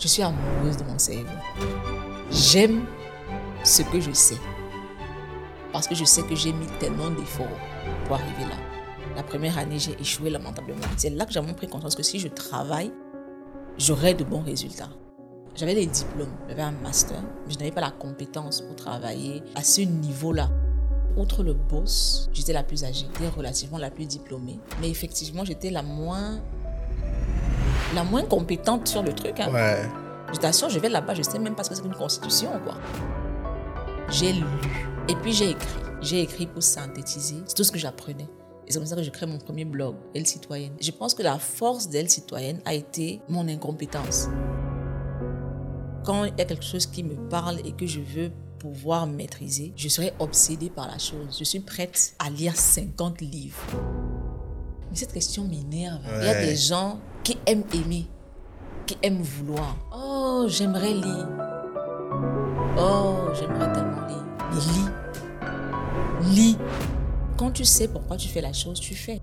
Je suis amoureuse de mon cerveau. J'aime ce que je sais. Parce que je sais que j'ai mis tellement d'efforts pour arriver là. La première année, j'ai échoué lamentablement. C'est là que j'ai pris conscience que si je travaille, j'aurai de bons résultats. J'avais des diplômes, j'avais un master, mais je n'avais pas la compétence pour travailler à ce niveau-là. Outre le boss, j'étais la plus âgée, relativement la plus diplômée, mais effectivement, j'étais la moins la moins compétente sur le truc. Hein. Ouais. Je t'assure, je vais là-bas, je sais même pas ce que c'est qu'une constitution, quoi. J'ai lu et puis j'ai écrit. J'ai écrit pour synthétiser tout ce que j'apprenais. Et c'est comme ça que je crée mon premier blog, Elle Citoyenne. Je pense que la force d'Elle Citoyenne a été mon incompétence. Quand il y a quelque chose qui me parle et que je veux pouvoir maîtriser, je serai obsédée par la chose. Je suis prête à lire 50 livres. Mais cette question m'énerve. Il y a des gens qui aimer, qui aiment vouloir. Oh, j'aimerais lire. Oh, j'aimerais tellement lire. Mais lis. Lis. Quand tu sais pourquoi tu fais la chose, tu fais.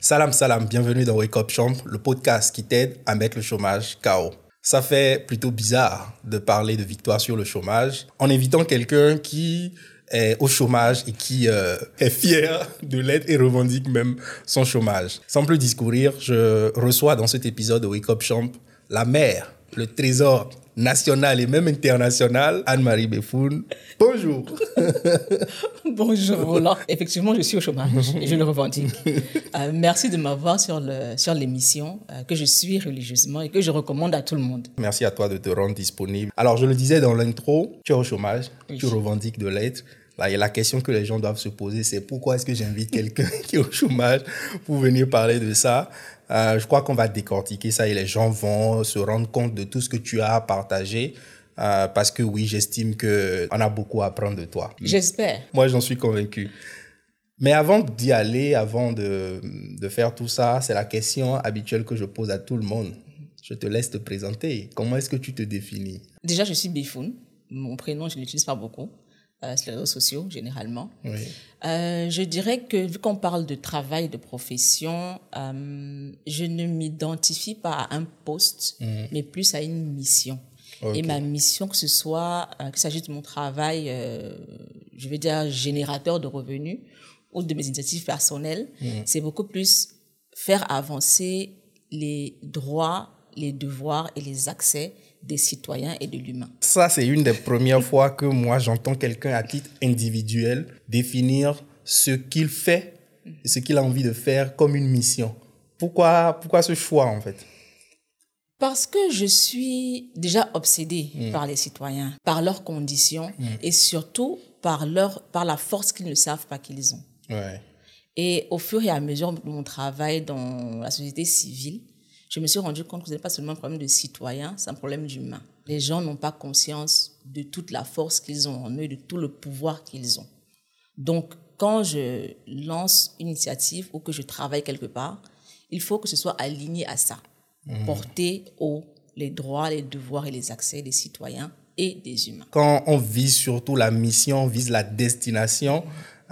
Salam, salam, bienvenue dans Wake Up Champ, le podcast qui t'aide à mettre le chômage KO. Ça fait plutôt bizarre de parler de victoire sur le chômage en évitant quelqu'un qui est au chômage et qui euh, est fier de l'être et revendique même son chômage. Sans plus discourir, je reçois dans cet épisode de Wake Up Champ la mère, le trésor national et même international, Anne-Marie Befoun. Bonjour. Bonjour Roland. Effectivement, je suis au chômage et je le revendique. Euh, merci de m'avoir sur le sur l'émission euh, que je suis religieusement et que je recommande à tout le monde. Merci à toi de te rendre disponible. Alors, je le disais dans l'intro, tu es au chômage, tu revendiques de l'être. Là, et la question que les gens doivent se poser, c'est pourquoi est-ce que j'invite quelqu'un qui est au chômage pour venir parler de ça? Euh, Je crois qu'on va décortiquer ça et les gens vont se rendre compte de tout ce que tu as partagé. Euh, parce que oui, j'estime qu'on a beaucoup à apprendre de toi. J'espère. Moi, j'en suis convaincu. Mais avant d'y aller, avant de, de faire tout ça, c'est la question habituelle que je pose à tout le monde. Je te laisse te présenter. Comment est-ce que tu te définis? Déjà, je suis Bifoun. Mon prénom, je ne l'utilise pas beaucoup euh, sur les réseaux sociaux généralement. Oui. Euh, je dirais que vu qu'on parle de travail, de profession, euh, je ne m'identifie pas à un poste, Mhm. mais plus à une mission. Et ma mission, que ce soit, euh, qu'il s'agisse de mon travail, je veux dire, générateur de revenus ou de mes initiatives personnelles, Mhm. c'est beaucoup plus faire avancer les droits, les devoirs et les accès des citoyens et de l'humain. Ça, c'est une des premières fois que moi, j'entends quelqu'un à titre individuel définir ce qu'il fait, et ce qu'il a envie de faire comme une mission. Pourquoi, pourquoi ce choix, en fait? Parce que je suis déjà obsédée par les citoyens, par leurs conditions et surtout par, leur, par la force qu'ils ne savent pas qu'ils ont. Ouais. Et au fur et à mesure de mon travail dans la société civile, je me suis rendu compte que ce n'est pas seulement un problème de citoyens, c'est un problème d'humain. Les gens n'ont pas conscience de toute la force qu'ils ont en eux, de tout le pouvoir qu'ils ont. Donc, quand je lance une initiative ou que je travaille quelque part, il faut que ce soit aligné à ça, porter haut les droits, les devoirs et les accès des citoyens et des humains. Quand on vise surtout la mission, on vise la destination,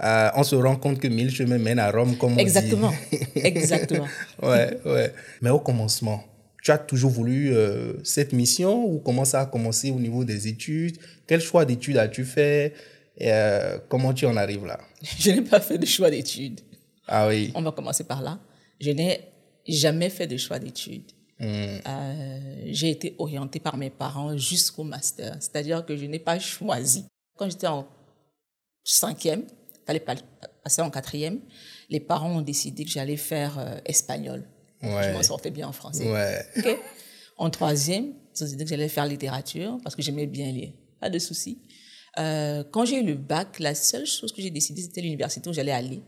euh, on se rend compte que mille chemins mènent à Rome, comme on dit. Exactement, exactement. ouais, ouais. Mais au commencement, tu as toujours voulu euh, cette mission ou comment ça a commencé au niveau des études? Quel choix d'études as-tu fait? Et, euh, Comment tu en arrives là? Je n'ai pas fait de choix d'études. Ah oui. On va commencer par là. Je n'ai jamais fait de choix d'études. Hmm. Euh, j'ai été orientée par mes parents jusqu'au master. C'est-à-dire que je n'ai pas choisi. Quand j'étais en cinquième, fallait pas passer en quatrième, les parents ont décidé que j'allais faire euh, espagnol. Ouais. Je m'en sortais bien en français. Ouais. En troisième, ils ont décidé que j'allais faire littérature parce que j'aimais bien lire. Pas de souci. Euh, quand j'ai eu le bac, la seule chose que j'ai décidé, c'était l'université où j'allais aller.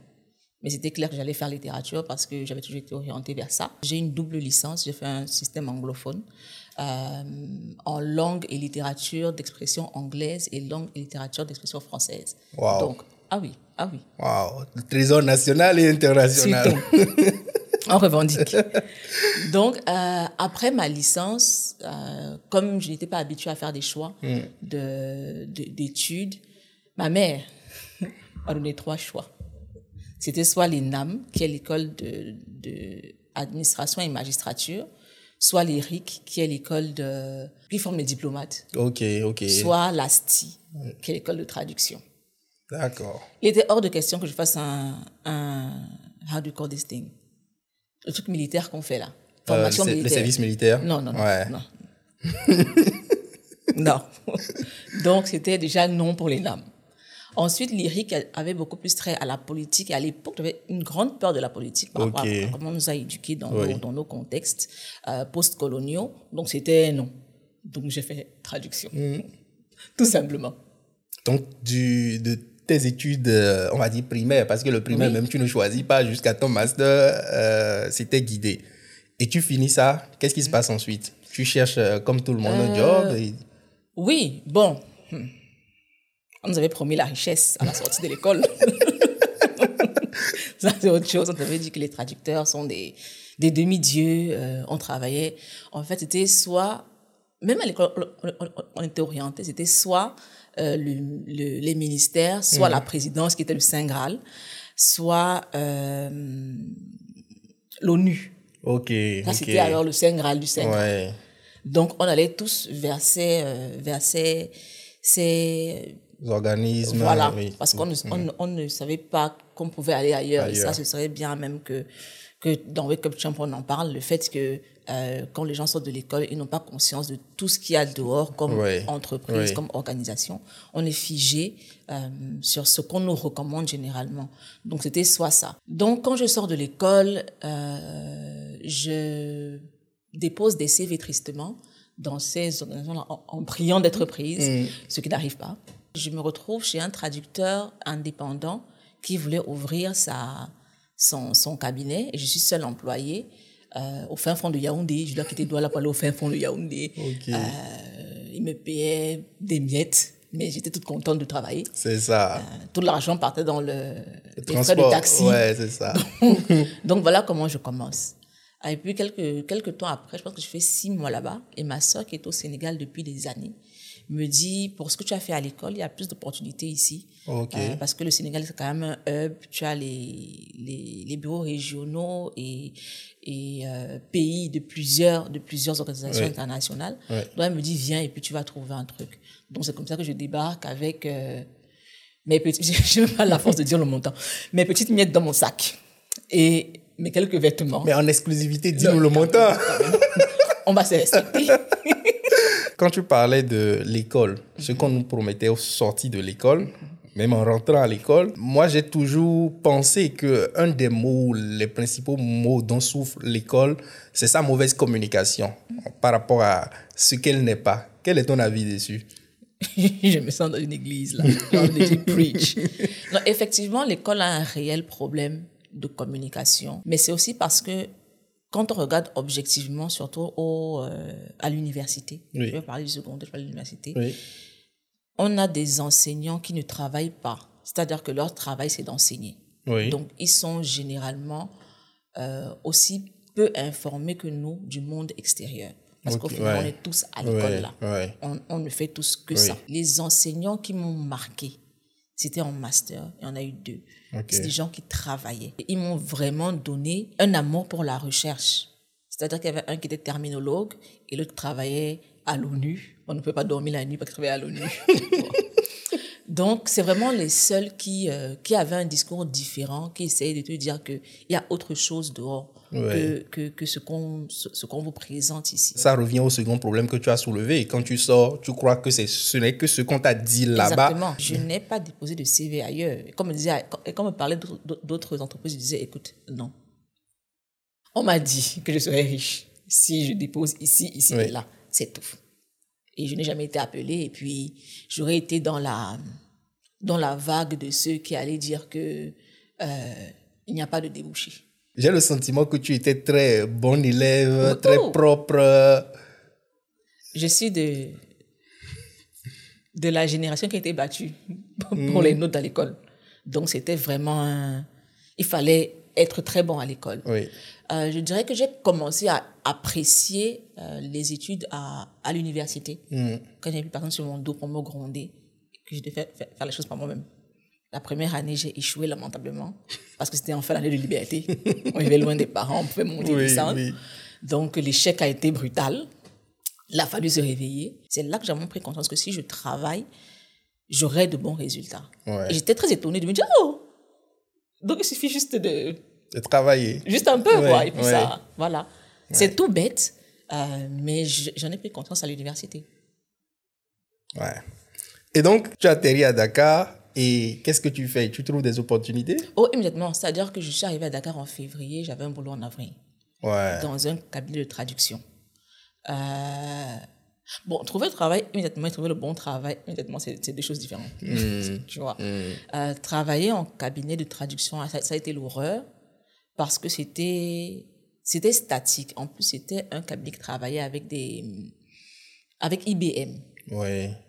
Mais c'était clair que j'allais faire littérature parce que j'avais toujours été orientée vers ça. J'ai une double licence, j'ai fait un système anglophone euh, en langue et littérature d'expression anglaise et langue et littérature d'expression française. Wow. Donc, ah oui, ah oui. Waouh. Le trésor national et international. On revendique. Donc, euh, après ma licence, euh, comme je n'étais pas habituée à faire des choix de- de- d'études, ma mère m'a donné trois choix. C'était soit l'ENAM, qui est l'école de, de administration et magistrature, soit l'ERIC, qui est l'école de, qui forme les diplomates, Ok, ok. soit l'ASTI, qui est l'école de traduction. D'accord. Il était hors de question que je fasse un, un how do you call this thing? Le truc militaire qu'on fait là. Euh, Formation le militaire. service militaire? Non, non, non. Ouais. Non. non. Donc, c'était déjà non pour les lames. Ensuite, l'IRIC avait beaucoup plus trait à la politique. Et à l'époque, j'avais une grande peur de la politique par rapport Ok. à comment on nous a éduqués dans, Oui. nos, dans nos contextes euh, post-coloniaux. Donc, c'était non. Donc, j'ai fait traduction. Mm. Tout simplement. Donc, du, de tes études, euh, on va dire primaires, parce que le primaire, Oui. même tu ne choisis pas jusqu'à ton master, euh, c'était guidé. Et tu finis ça, qu'est-ce qui se passe ensuite? Tu cherches, euh, comme tout le monde, un job et- Oui, bon. hmm. On nous avait promis la richesse à la sortie de l'école. Ça, c'est autre chose. On nous avait dit que les traducteurs sont des, des demi-dieux. euh, on travaillait. En fait, c'était soit, même à l'école, on, on- on était orienté, c'était soit euh, le- le- les ministères, soit la présidence qui était le Saint Graal, soit euh, l'ONU. Ok. Ça, c'était alors le Saint Graal du Saint Graal. Ouais. Donc, on allait tous vers ces, euh, vers ces, ces- organismes. voilà, oui. parce qu'on ne, on, ne- on ne savait pas qu'on pouvait aller ailleurs. Et ça, ce serait bien même que, que dans Wake Up Champ, on en parle, le fait que euh, quand les gens sortent de l'école, ils n'ont pas conscience de tout ce qu'il y a dehors comme entreprise, comme organisation. On est figé euh, sur ce qu'on nous recommande généralement. Donc, c'était soit ça. Donc, quand je sors de l'école, euh, je dépose des CV tristement dans ces organisations-là en, en priant d'être prise, ce qui n'arrive pas. Je me retrouve chez un traducteur indépendant qui voulait ouvrir sa, son, son cabinet et je suis seule employée euh, au fin fond de Yaoundé. Je dois quitter Douala pour aller au fin fond de Yaoundé. Ok. Euh, il me payait des miettes, mais j'étais toute contente de travailler. C'est ça. Euh, tout l'argent partait dans le, Le frais de transport. taxi. Ouais, c'est ça. Donc voilà comment je commence. Et puis quelques, quelques temps après, je pense que je fais six mois là-bas, et ma soeur qui est au Sénégal depuis des années me dit, pour ce que tu as fait à l'école, il y a plus d'opportunités ici. Euh, parce que le Sénégal, c'est quand même un hub. Tu as les, les, les bureaux régionaux et, et euh, pays de plusieurs, de plusieurs organisations Ouais. internationales. Ouais. Donc elle me dit, viens et puis tu vas trouver un truc. Donc c'est comme ça que je débarque avec euh, mes petites, je n'ai pas la force de dire le montant, mes petites miettes dans mon sac et mes quelques vêtements. Mais en exclusivité, dis-nous le montant. On va se respecter. Quand tu parlais de l'école, ce qu'on nous promettait au sorti de l'école, même en rentrant à l'école, moi j'ai toujours pensé que un des mots, les principaux mots dont souffre l'école, c'est sa mauvaise communication par rapport à ce qu'elle n'est pas. Quel est ton avis dessus? Je me sens dans une église là. Preach. Non, effectivement, l'école a un réel problème de communication, mais c'est aussi parce que quand on regarde objectivement, surtout au, euh, à l'université, Oui. je vais parler du secondaire, je vais parler de l'université, Oui. on a des enseignants qui ne travaillent pas. C'est-à-dire que leur travail, c'est d'enseigner. Oui. Donc, ils sont généralement euh, aussi peu informés que nous du monde extérieur. Parce qu'au final, ouais. on est tous à l'école Ouais, là. ouais. On, on ne fait tous que ça. Les enseignants qui m'ont marqué, c'était en master, il y en a eu deux. Ok. C'est des gens qui travaillaient. Et ils m'ont vraiment donné un amour pour la recherche. C'est-à-dire qu'il y avait un qui était terminologue et l'autre travaillait à l'ONU. On ne peut pas dormir la nuit parce qu'il travaillait à l'ONU. Donc, c'est vraiment les seuls qui, euh, qui avaient un discours différent, qui essayaient de te dire qu'il y a autre chose dehors Ouais. que, que, que ce qu'on ce, qu'on vous présente ici. Ça revient au second problème que tu as soulevé. Quand tu sors, tu crois que c'est, ce n'est que ce qu'on t'a dit là-bas. Exactement. Je n'ai pas déposé de CV ailleurs. Et Comme, me disait, et comme me parlait d'autres- d'autres entreprises, je disais, écoute, non. On m'a dit que je serais riche si je dépose ici, ici Oui. et là. C'est tout. Et je n'ai jamais été appelée. Et puis, j'aurais été dans la, dans la vague de ceux qui allaient dire que euh, il n'y a pas de débouché. J'ai le sentiment que tu étais très bon élève, très propre. Je suis de, de la génération qui a été battue pour les notes à l'école. Donc, c'était vraiment un... Il fallait être très bon à l'école. Oui. Euh, je dirais que j'ai commencé à apprécier euh, les études à, à l'université. Quand j'avais plus personne sur mon dos pour me gronder, que je devais faire, faire- faire les choses par moi-même. La première année, j'ai échoué lamentablement parce que c'était en fin d'année de liberté. On vivait loin des parents, on pouvait monter et descendre. oui. Donc, l'échec a été brutal. Il a fallu se réveiller. C'est là que j'ai vraiment pris conscience que si je travaille, j'aurai de bons résultats. Ouais. Et j'étais très étonnée de me dire, oh, donc il suffit juste de, De travailler. juste un peu, Ouais, quoi. Et puis ouais. ça, voilà. C'est tout bête, euh, mais je- j'en ai pris conscience à l'université. Ouais. Et donc, tu atterris à Dakar et qu'est-ce que tu fais? Tu trouves des opportunités? Oh, immédiatement. C'est-à-dire que je suis arrivée à Dakar en février, j'avais un boulot en avril, Ouais. dans un cabinet de traduction. Euh, Bon, trouver le travail immédiatement et trouver le bon travail immédiatement, c'est deux choses différentes. tu vois. Euh, travailler en cabinet de traduction, ça, ça a été l'horreur parce que c'était c'était statique. En plus, c'était un cabinet qui travaillait avec des avec IBM.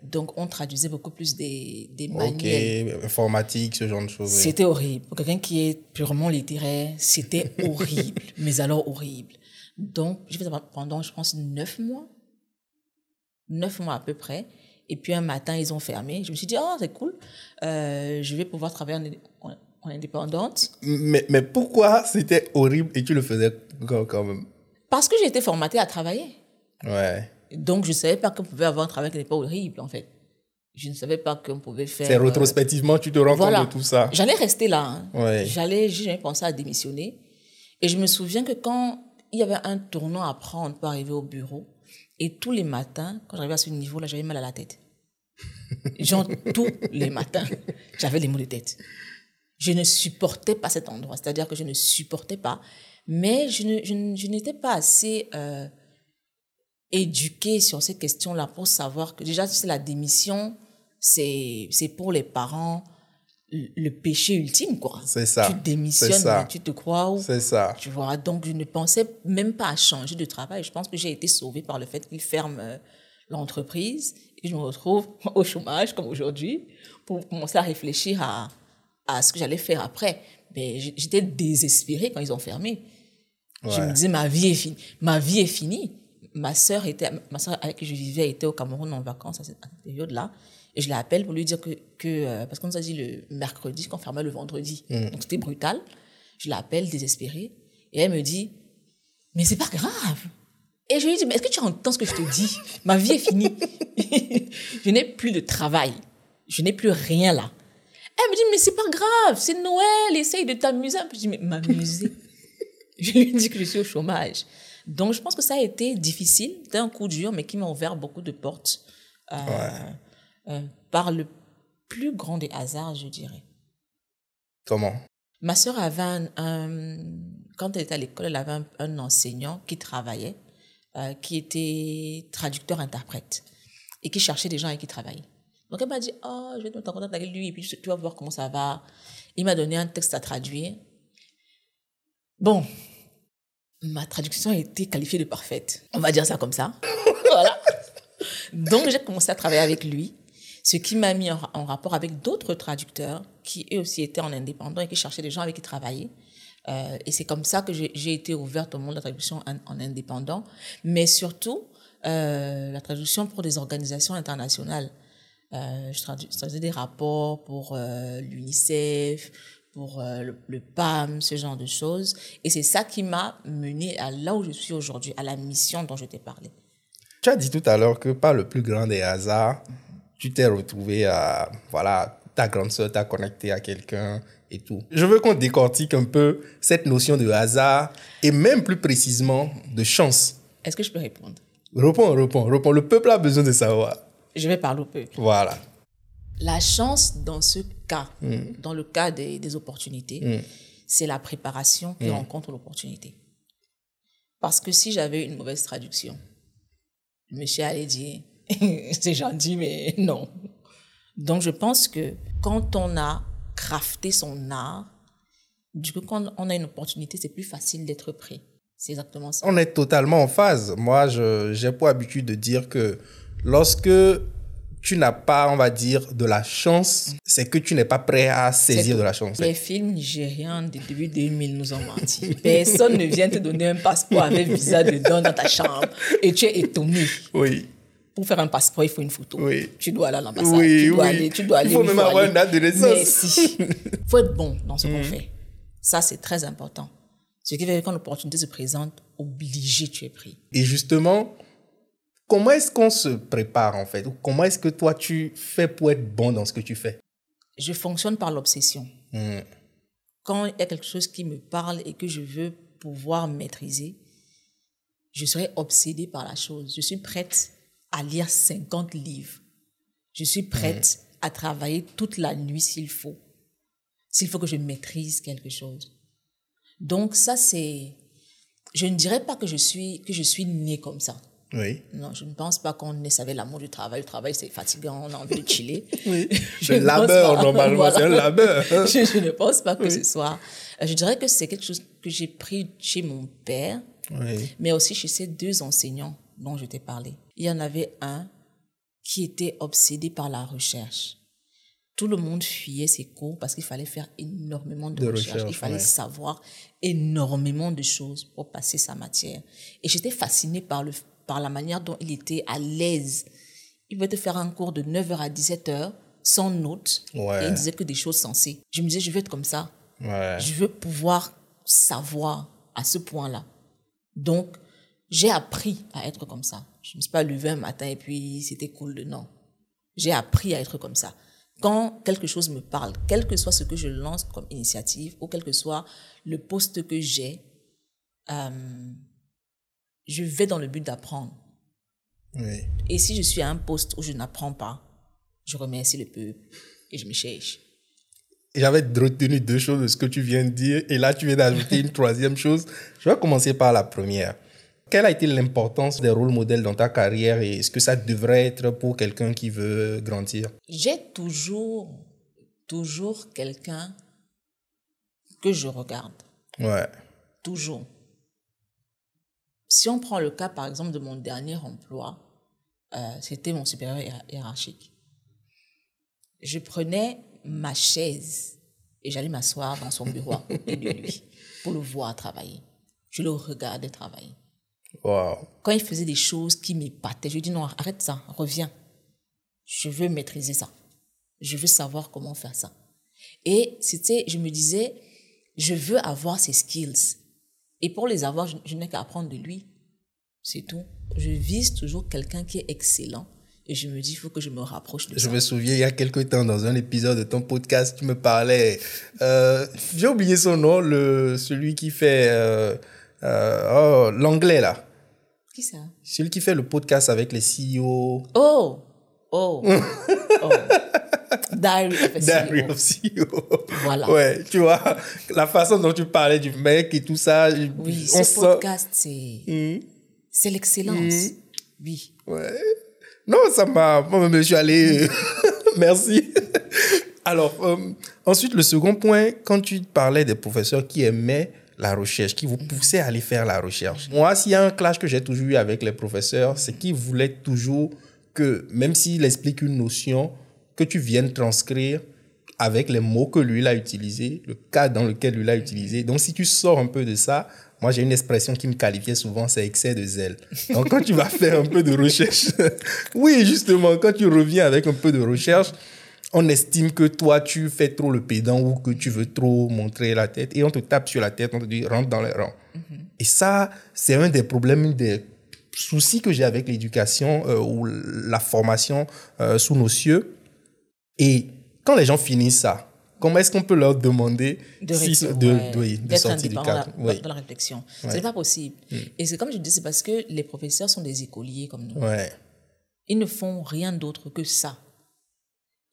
Donc, on traduisait beaucoup plus des, des Ok. manuels. Informatique, ce genre de choses. C'était horrible. Pour quelqu'un qui est purement littéraire, c'était horrible. mais alors horrible. Donc, fait ça pendant, je pense, neuf mois. Neuf mois à peu près. Et puis un matin, ils ont fermé. Je me suis dit, oh, c'est cool. Euh, je vais pouvoir travailler en, en- en indépendante. Mais, mais pourquoi c'était horrible et tu le faisais quand même? Parce que j'ai été formatée à travailler. Ouais. Donc, je ne savais pas qu'on pouvait avoir un travail qui n'était pas horrible, en fait. Je ne savais pas qu'on pouvait faire. C'est euh, rétrospectivement, tu te rends Voilà. compte de tout ça. J'allais rester là. hein. Ouais. J'allais, j'ai pensé à démissionner. Et je me souviens que quand il y avait un tournant à prendre pour arriver au bureau, et tous les matins, quand j'arrivais à ce niveau-là, j'avais mal à la tête. Genre, tous les matins, j'avais les maux de tête. Je ne supportais pas cet endroit. C'est-à-dire que je ne supportais pas. Mais je, ne, je, ne- je n'étais pas assez euh, éduquée sur ces questions-là pour savoir que déjà, c'est la démission, c'est, c'est pour les parents le péché ultime, quoi. C'est ça. Tu démissionnes, ça. tu te crois où? C'est ça. Tu vois, donc je ne pensais même pas à changer de travail. Je pense que j'ai été sauvée par le fait qu'ils ferment euh, l'entreprise et je me retrouve au chômage comme aujourd'hui pour commencer à réfléchir à, à ce que j'allais faire après. Mais j'étais désespérée quand ils ont fermé. Je me disais, ma vie est finie. Ma vie est finie. Ma sœur était, ma sœur avec qui je vivais était au Cameroun en vacances à cette, période-là. Et je l'appelle pour lui dire que, que euh, parce qu'on nous a dit le mercredi qu'on fermait le vendredi. Donc c'était brutal. Je l'appelle désespérée. Et elle me dit, mais c'est pas grave. Et je lui dis, mais est-ce que tu entends ce que je te dis? Ma vie est finie. je n'ai plus de travail. Je n'ai plus rien là. Elle me dit, mais c'est pas grave, c'est Noël, essaye de t'amuser un peu. Je dis, mais m'amuser? Je lui dis que je suis au chômage. Donc, je pense que ça a été difficile. C'était un coup dur, mais qui m'a ouvert beaucoup de portes euh, euh, par le plus grand des hasards, je dirais. Comment? Ma sœur avait un, un- quand elle était à l'école, elle avait un, un enseignant qui travaillait, euh, qui était traducteur-interprète et qui cherchait des gens avec qui travailler. Donc elle m'a dit, oh, je vais te mettre en contact avec lui et puis tu vas voir comment ça va. Il m'a donné un texte à traduire. Bon, ma traduction a été qualifiée de parfaite. On va dire ça comme ça. voilà. Donc j'ai commencé à travailler avec lui, ce qui m'a mis en, rapport avec d'autres traducteurs qui eux aussi étaient en indépendant et qui cherchaient des gens avec qui travailler. Euh, et c'est comme ça que j'ai été ouverte au monde de la traduction en, en indépendant, mais surtout euh, la traduction pour des organisations internationales. Euh, je, tradu- je traduisais des rapports pour l'UNICEF, pour euh, le, le PAM, ce genre de choses. Et c'est ça qui m'a menée à là où je suis aujourd'hui, à la mission dont je t'ai parlé. Tu as dit tout à l'heure que par le plus grand des hasards, tu t'es retrouvé à, voilà, ta grande sœur t'a connecté à quelqu'un et tout. Je veux qu'on décortique un peu cette notion de hasard et même plus précisément de chance. Est-ce que je peux répondre? Réponds, réponds, réponds. Le peuple a besoin de savoir. Je vais parler au peuple. Voilà. La chance dans ce cas, Mm. dans le cas des, des opportunités, c'est la préparation qui rencontre l'opportunité. Parce que si j'avais une mauvaise traduction, le monsieur allait dire, c'est gentil, mais non. Donc je pense que quand on a crafté son art, du coup, quand on a une opportunité, c'est plus facile d'être pris. C'est exactement ça. On est totalement en phase. Moi, j'ai pour habitude de dire que lorsque tu n'as pas, on va dire, de la chance, c'est que tu n'es pas prêt à saisir de la chance. Les films nigérians du début 2000 nous ont menti. Personne ne vient te donner un passeport avec visa dedans dans ta chambre et tu es étonné. Oui. Pour faire un passeport, il faut une photo. Oui. Tu dois aller à l'ambassade. Oui, tu dois oui. aller. Tu dois Il aller. faut où même avoir une date de naissance. Merci. Il faut être bon dans ce qu'on fait. Ça, c'est très important. Ce qui fait que quand l'opportunité se présente, obligé, tu es pris. Et justement, comment est-ce qu'on se prépare en fait? Comment est-ce que toi tu fais pour être bon dans ce que tu fais? Je fonctionne par l'obsession. Hmm. Quand il y a quelque chose qui me parle et que je veux pouvoir maîtriser, je serai obsédée par la chose. Je suis prête à lire 50 livres. Je suis prête à travailler toute la nuit s'il faut. S'il faut que je maîtrise quelque chose. Donc ça c'est je ne dirais pas que je suis que je suis née comme ça. Oui. Non, je ne pense pas qu'on naisse avec l'amour du travail. Le travail, c'est fatigant, on a envie de chiller. Oui. Ne pense labeur, pas. normalement, Voilà. c'est un labeur. hein. je, je ne pense pas que ce soit. euh, Je dirais que c'est quelque chose que j'ai pris chez mon père, Oui. mais aussi chez ces deux enseignants dont je t'ai parlé. Il y en avait un qui était obsédé par la recherche. Tout le monde fuyait ses cours parce qu'il fallait faire énormément de, De recherche. recherche, Il fallait ouais. savoir énormément de choses pour passer sa matière. Et j'étais fascinée par, le, par la manière dont il était à l'aise. Il pouvait te faire un cours de 9h à 17h sans notes. Ouais. Et il disait que des choses sensées. Je me disais, je veux être comme ça. Ouais. Je veux pouvoir savoir à ce point-là. Donc, j'ai appris à être comme ça. Je ne me suis pas levée un matin et puis c'était cool de non. J'ai appris à être comme ça. Quand quelque chose me parle, quel que soit ce que je lance comme initiative ou quel que soit le poste que j'ai, euh, je vais dans le but d'apprendre. Oui. Et si je suis à un poste où je n'apprends pas, je remercie le peuple et je me cherche. J'avais retenu deux choses de ce que tu viens de dire et là tu viens d'ajouter une troisième chose. Je vais commencer par la première. Quelle a été l'importance des rôles modèles dans ta carrière et est-ce que ça devrait être pour quelqu'un qui veut grandir? J'ai toujours, toujours quelqu'un que je regarde. Ouais. Toujours. Si on prend le cas, par exemple, de mon dernier emploi, euh, c'était mon supérieur hiér- hiérarchique. Je prenais ma chaise et j'allais m'asseoir dans son bureau à côté de lui pour le voir travailler. Je le regardais travailler. Wow. Quand il faisait des choses qui m'épataient, je lui dis non, arrête ça, reviens. Je veux maîtriser ça. Je veux savoir comment faire ça. Et c'était, je me disais, je veux avoir ces skills. Et pour les avoir, je, je n'ai qu'à apprendre de lui. C'est tout. Je vise toujours quelqu'un qui est excellent. Et je me dis, il faut que je me rapproche de Je ça. me souviens, il y a quelque temps, dans un épisode de ton podcast, tu me parlais. euh, J'ai oublié son nom, le, celui qui fait. euh, euh, oh, l'anglais, là. Qui ça? Celui qui fait le podcast avec les CEO. Oh Oh Oh Diary of a Diary CEO. of CEO. Voilà. Ouais, tu vois, la façon dont tu parlais du mec et tout ça. Oui, on ce sent- podcast, c'est Mhm. C'est l'excellence. Oui. Ouais. Non, ça m'a. Moi-même, je suis allé. Merci. Alors, euh, ensuite, le second point, quand tu parlais des professeurs qui aimaient la recherche, qui vous poussaient à aller faire la recherche. Moi, s'il y a un clash que j'ai toujours eu avec les professeurs, c'est qu'ils voulaient toujours que, même s'il explique une notion, que tu viennes transcrire avec les mots que lui a utilisés, le cas dans lequel lui l'a utilisé. Donc, si tu sors un peu de ça, moi, j'ai une expression qui me qualifiait souvent, c'est excès de zèle. Donc, quand tu vas faire un peu de recherche, oui, justement, quand tu reviens avec un peu de recherche, on estime que toi, tu fais trop le pédant ou que tu veux trop montrer la tête et on te tape sur la tête, on te dit rentre dans les rangs. Et ça, c'est un des problèmes, des soucis que j'ai avec l'éducation euh, ou la formation euh, sous nos cieux. Et quand les gens finissent ça, comment est-ce qu'on peut leur demander de, si- de, ouais, oui, de d'être sortir du cadre dans, la, Oui. dans la réflexion. Ouais. Ce n'est pas possible. Et c'est comme je dis, c'est parce que les professeurs sont des écoliers comme nous. Ouais. Ils ne font rien d'autre que ça.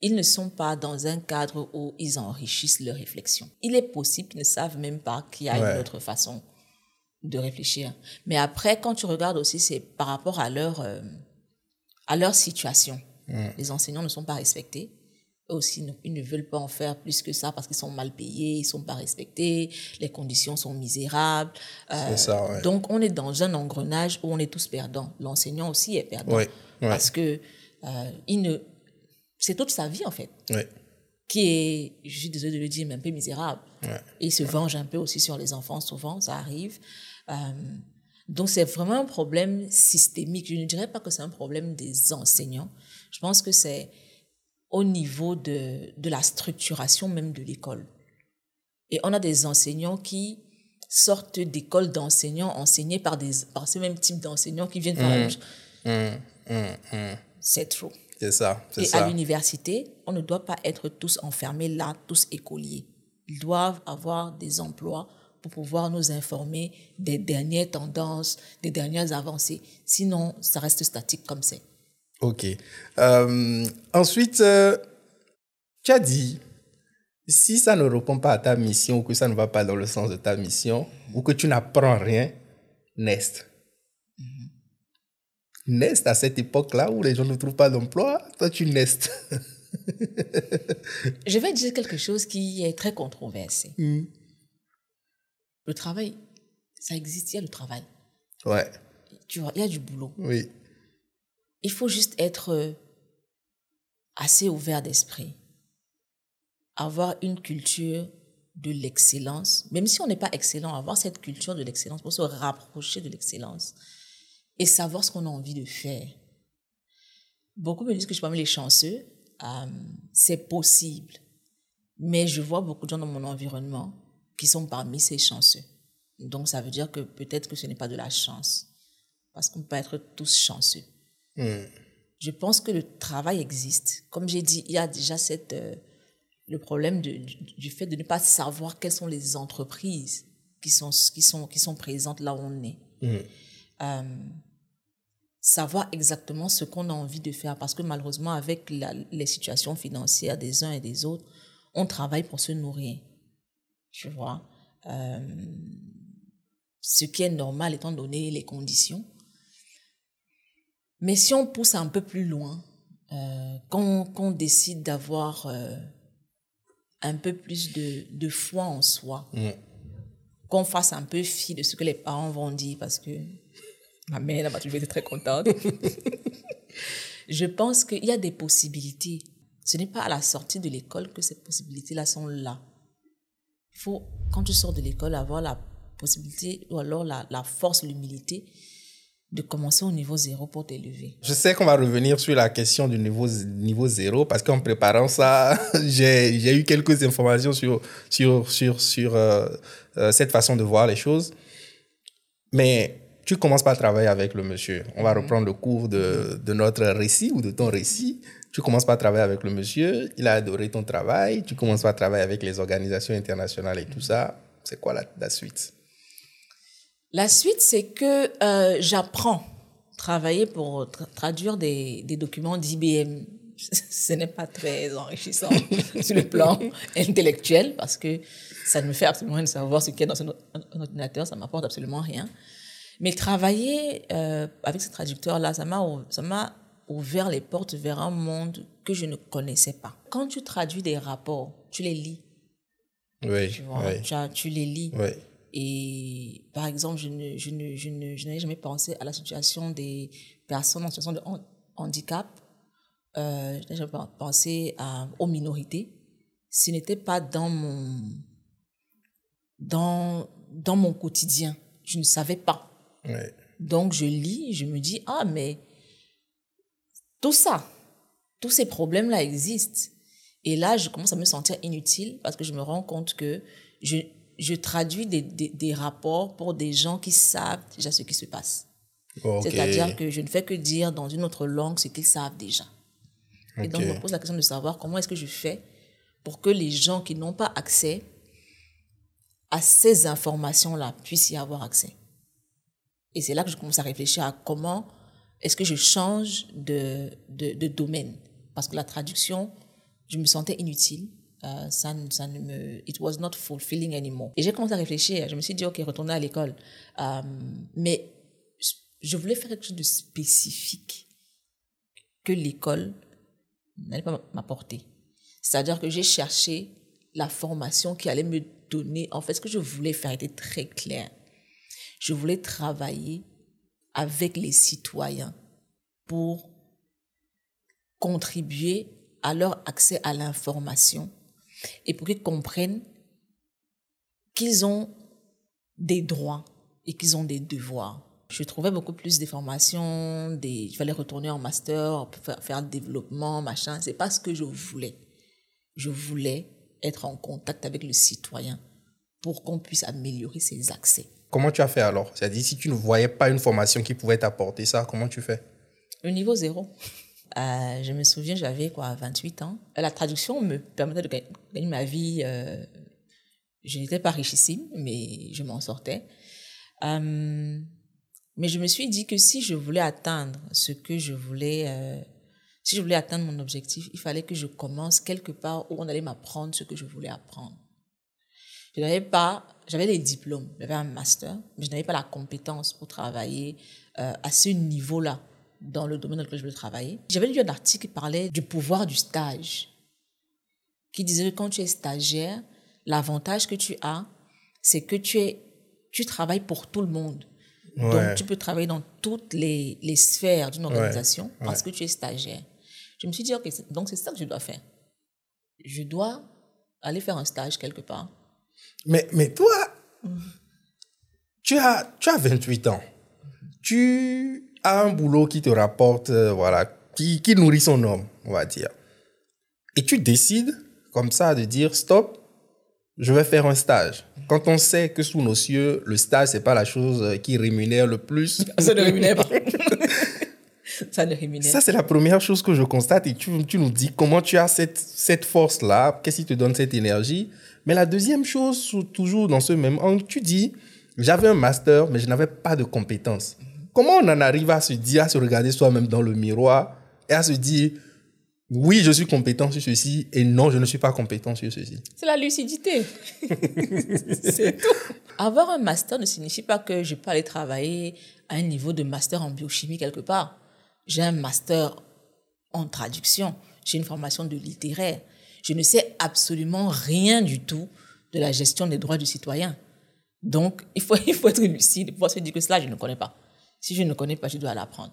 Ils ne sont pas dans un cadre où ils enrichissent leur réflexion. Il est possible qu'ils ne savent même pas qu'il y a une autre façon de réfléchir. Mais après, quand tu regardes aussi, c'est par rapport à leur, euh, à leur situation. Les enseignants ne sont pas respectés. Aussi, ne- ils ne veulent pas en faire plus que ça parce qu'ils sont mal payés, ils sont pas respectés, les conditions sont misérables. Euh, C'est ça, ouais. Donc, on est dans un engrenage où on est tous perdants. L'enseignant aussi est perdant. Ouais, ouais. Parce que euh, il ne... c'est toute sa vie, en fait, qui est, je suis désolée de le dire, mais un peu misérable. Et il se venge un peu aussi sur les enfants, souvent, ça arrive. Euh, donc, c'est vraiment un problème systémique. Je ne dirais pas que c'est un problème des enseignants. Je pense que c'est au niveau de, de la structuration même de l'école. Et on a des enseignants qui sorte d'école d'enseignants enseignés par, des, par ce même type d'enseignants qui viennent même chose. Hum, hum, hum. C'est trop. C'est ça, Et ça. à l'université, on ne doit pas être tous enfermés là, tous écoliers. Ils doivent avoir des emplois pour pouvoir nous informer des dernières tendances, des dernières avancées. Sinon, ça reste statique comme c'est. Ok. Euh, ensuite, euh, tu as dit, si ça ne répond pas à ta mission ou que ça ne va pas dans le sens de ta mission ou que tu n'apprends rien, nest. Nest à cette époque-là où les gens ne trouvent pas d'emploi, toi tu nestes. Je vais dire quelque chose qui est très controversé. Le travail, ça existe, il y a le travail. Ouais, Tu vois, il y a du boulot. oui. Il faut juste être euh, assez ouvert d'esprit. Avoir une culture de l'excellence. Même si on n'est pas excellent, avoir cette culture de l'excellence pour se rapprocher de l'excellence et savoir ce qu'on a envie de faire. Beaucoup me disent que je suis parmi les chanceux. Euh, c'est possible. Mais je vois beaucoup de gens dans mon environnement qui sont parmi ces chanceux. Donc ça veut dire que peut-être que ce n'est pas de la chance. Parce qu'on peut être tous chanceux. Je pense que le travail existe. Comme j'ai dit, il y a déjà cette, euh, le problème de- du, du fait de ne pas savoir quelles sont les entreprises qui sont, qui sont, qui sont présentes là où on est. Euh, savoir exactement ce qu'on a envie de faire. Parce que malheureusement, avec la- les situations financières des uns et des autres, on travaille pour se nourrir. Tu vois? Euh, Ce qui est normal étant donné les conditions. Mais si on pousse un peu plus loin, euh, qu'on décide d'avoir euh, un peu plus de, de foi en soi, qu'on fasse un peu fi de ce que les parents vont dire, parce que ma mère elle va toujours été très contente. Je pense qu'il y a des possibilités. Ce n'est pas à la sortie de l'école que ces possibilités-là sont là. Il faut, quand tu sors de l'école, avoir la possibilité ou alors la, la force, l'humilité de commencer au niveau zéro pour t'élever. Je sais qu'on va revenir sur la question du niveau, niveau zéro parce qu'en préparant ça, j'ai eu quelques informations sur, sur, sur, sur euh, euh, cette façon de voir les choses. Mais tu commences par travailler avec le monsieur. On va reprendre le cours de, de notre récit ou de ton récit. Tu commences par travailler avec le monsieur. Il a adoré ton travail. Tu commences par travailler avec les organisations internationales et tout ça. C'est quoi la, la suite? La suite, c'est que euh, j'apprends travailler pour tra- traduire des, des documents d'IBM. Ce n'est pas très enrichissant sur le plan intellectuel parce que ça ne me fait absolument rien de savoir ce qu'il y a dans un, un ordinateur, ça m'apporte absolument rien. Mais travailler euh, avec ce traducteur-là, ça m'a ouvert les portes vers un monde que je ne connaissais pas. Quand tu traduis des rapports, tu les lis, Oui, tu vois, oui, tu, as- tu les lis. oui. Et par exemple, je ne, je ne, je ne, je n'avais jamais pensé à la situation des personnes en situation de han- handicap. Euh, je n'avais jamais pensé à, aux minorités. Ce n'était pas dans mon, dans, dans mon quotidien. Je ne savais pas. Donc je lis, je me dis, ah, mais tout ça, tous ces problèmes-là existent. Et là, je commence à me sentir inutile parce que je me rends compte que je, je traduis des, des, des rapports pour des gens qui savent déjà ce qui se passe. C'est-à-dire que je ne fais que dire dans une autre langue ce qu'ils savent déjà. Et donc, je me pose la question de savoir comment est-ce que je fais pour que les gens qui n'ont pas accès à ces informations-là puissent y avoir accès. Et c'est là que je commence à réfléchir à comment est-ce que je change de, de, de domaine. Parce que la traduction, je me sentais inutile. Euh, ça, ça ne me, it was not fulfilling anymore. Et j'ai commencé à réfléchir. Je me suis dit, OK, retourner à l'école. Euh, mais je voulais faire quelque chose de spécifique que l'école n'allait pas m'apporter. C'est-à-dire que j'ai cherché la formation qui allait me donner. En fait, ce que je voulais faire était très clair. Je voulais travailler avec les citoyens pour contribuer à leur accès à l'information et pour qu'ils comprennent qu'ils ont des droits et qu'ils ont des devoirs. Je trouvais beaucoup plus des formations, des, il fallait retourner en master, faire, faire le développement, machin. C'est pas ce que je voulais. Je voulais être en contact avec le citoyen pour qu'on puisse améliorer ses accès. Comment tu as fait alors? C'est-à-dire, si tu ne voyais pas une formation qui pouvait t'apporter ça, comment tu fais? Le niveau zéro. Euh, je me souviens, j'avais quoi, 28 ans. La traduction me permettait de gagner ma vie. Euh, je n'étais pas richissime, mais je m'en sortais. Euh, mais je me suis dit que si je voulais atteindre ce que je voulais, euh, si je voulais atteindre mon objectif, il fallait que je commence quelque part où on allait m'apprendre ce que je voulais apprendre. Je n'avais pas, j'avais les diplômes, j'avais un master, mais je n'avais pas la compétence pour travailler euh, à ce niveau-là dans le domaine dans lequel je voulais travailler. J'avais lu un article qui parlait du pouvoir du stage, qui disait que quand tu es stagiaire, l'avantage que tu as, c'est que tu, es, tu travailles pour tout le monde. Donc, tu peux travailler dans toutes les, les sphères d'une organisation parce que tu es stagiaire. Je me suis dit, OK, donc c'est ça que je dois faire. Je dois aller faire un stage quelque part mais, mais toi, tu, as, tu as 28 ans. Tu as un boulot qui te rapporte, euh, voilà, qui, qui nourrit son homme, on va dire. Et tu décides, comme ça, de dire stop, je vais faire un stage. Quand on sait que sous nos cieux, le stage, c'est pas la chose qui rémunère le plus. Ça ne rémunère pas. ça ne rémunère. Ça, c'est la première chose que je constate. Et tu, tu nous dis comment tu as cette, cette force-là, qu'est-ce qui te donne cette énergie. Mais la deuxième chose, toujours dans ce même angle, tu dis, j'avais un master, mais je n'avais pas de compétences. Comment on en arrive à se dire, à se regarder soi-même dans le miroir et à se dire, oui, je suis compétent sur ceci et non, je ne suis pas compétent sur ceci? C'est la lucidité. c'est tout. Avoir un master ne signifie pas que je peux aller travailler à un niveau de master en biochimie quelque part. J'ai un master en traduction. J'ai une formation de littéraire je ne sais absolument rien du tout de la gestion des droits du citoyen. Donc, il faut, il faut être lucide pour se dire que cela, je ne connais pas. Si je ne connais pas, je dois l'apprendre.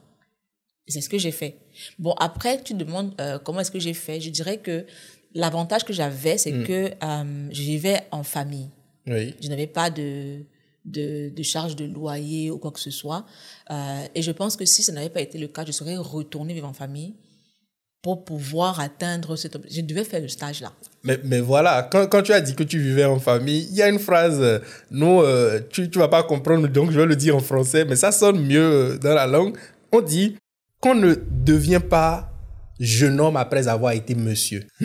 Et c'est ce que j'ai fait. Bon, après, tu demandes euh, comment est-ce que j'ai fait? Je dirais que l'avantage que j'avais, c'est mm. que euh, je vivais en famille. Oui. Je n'avais pas de, de, de, charge de loyer ou quoi que ce soit. Euh, et je pense que si ce n'avait pas été le cas, je serais retournée vivre en famille pour pouvoir atteindre cet objectif. Je devais faire le stage là. Mais, mais voilà, quand, quand, tu as dit que tu vivais en famille, il y a une phrase, euh, non, euh, tu ne vas pas comprendre, donc je vais le dire en français, mais ça sonne mieux euh, dans la langue. On dit qu'on ne devient pas jeune homme après avoir été monsieur.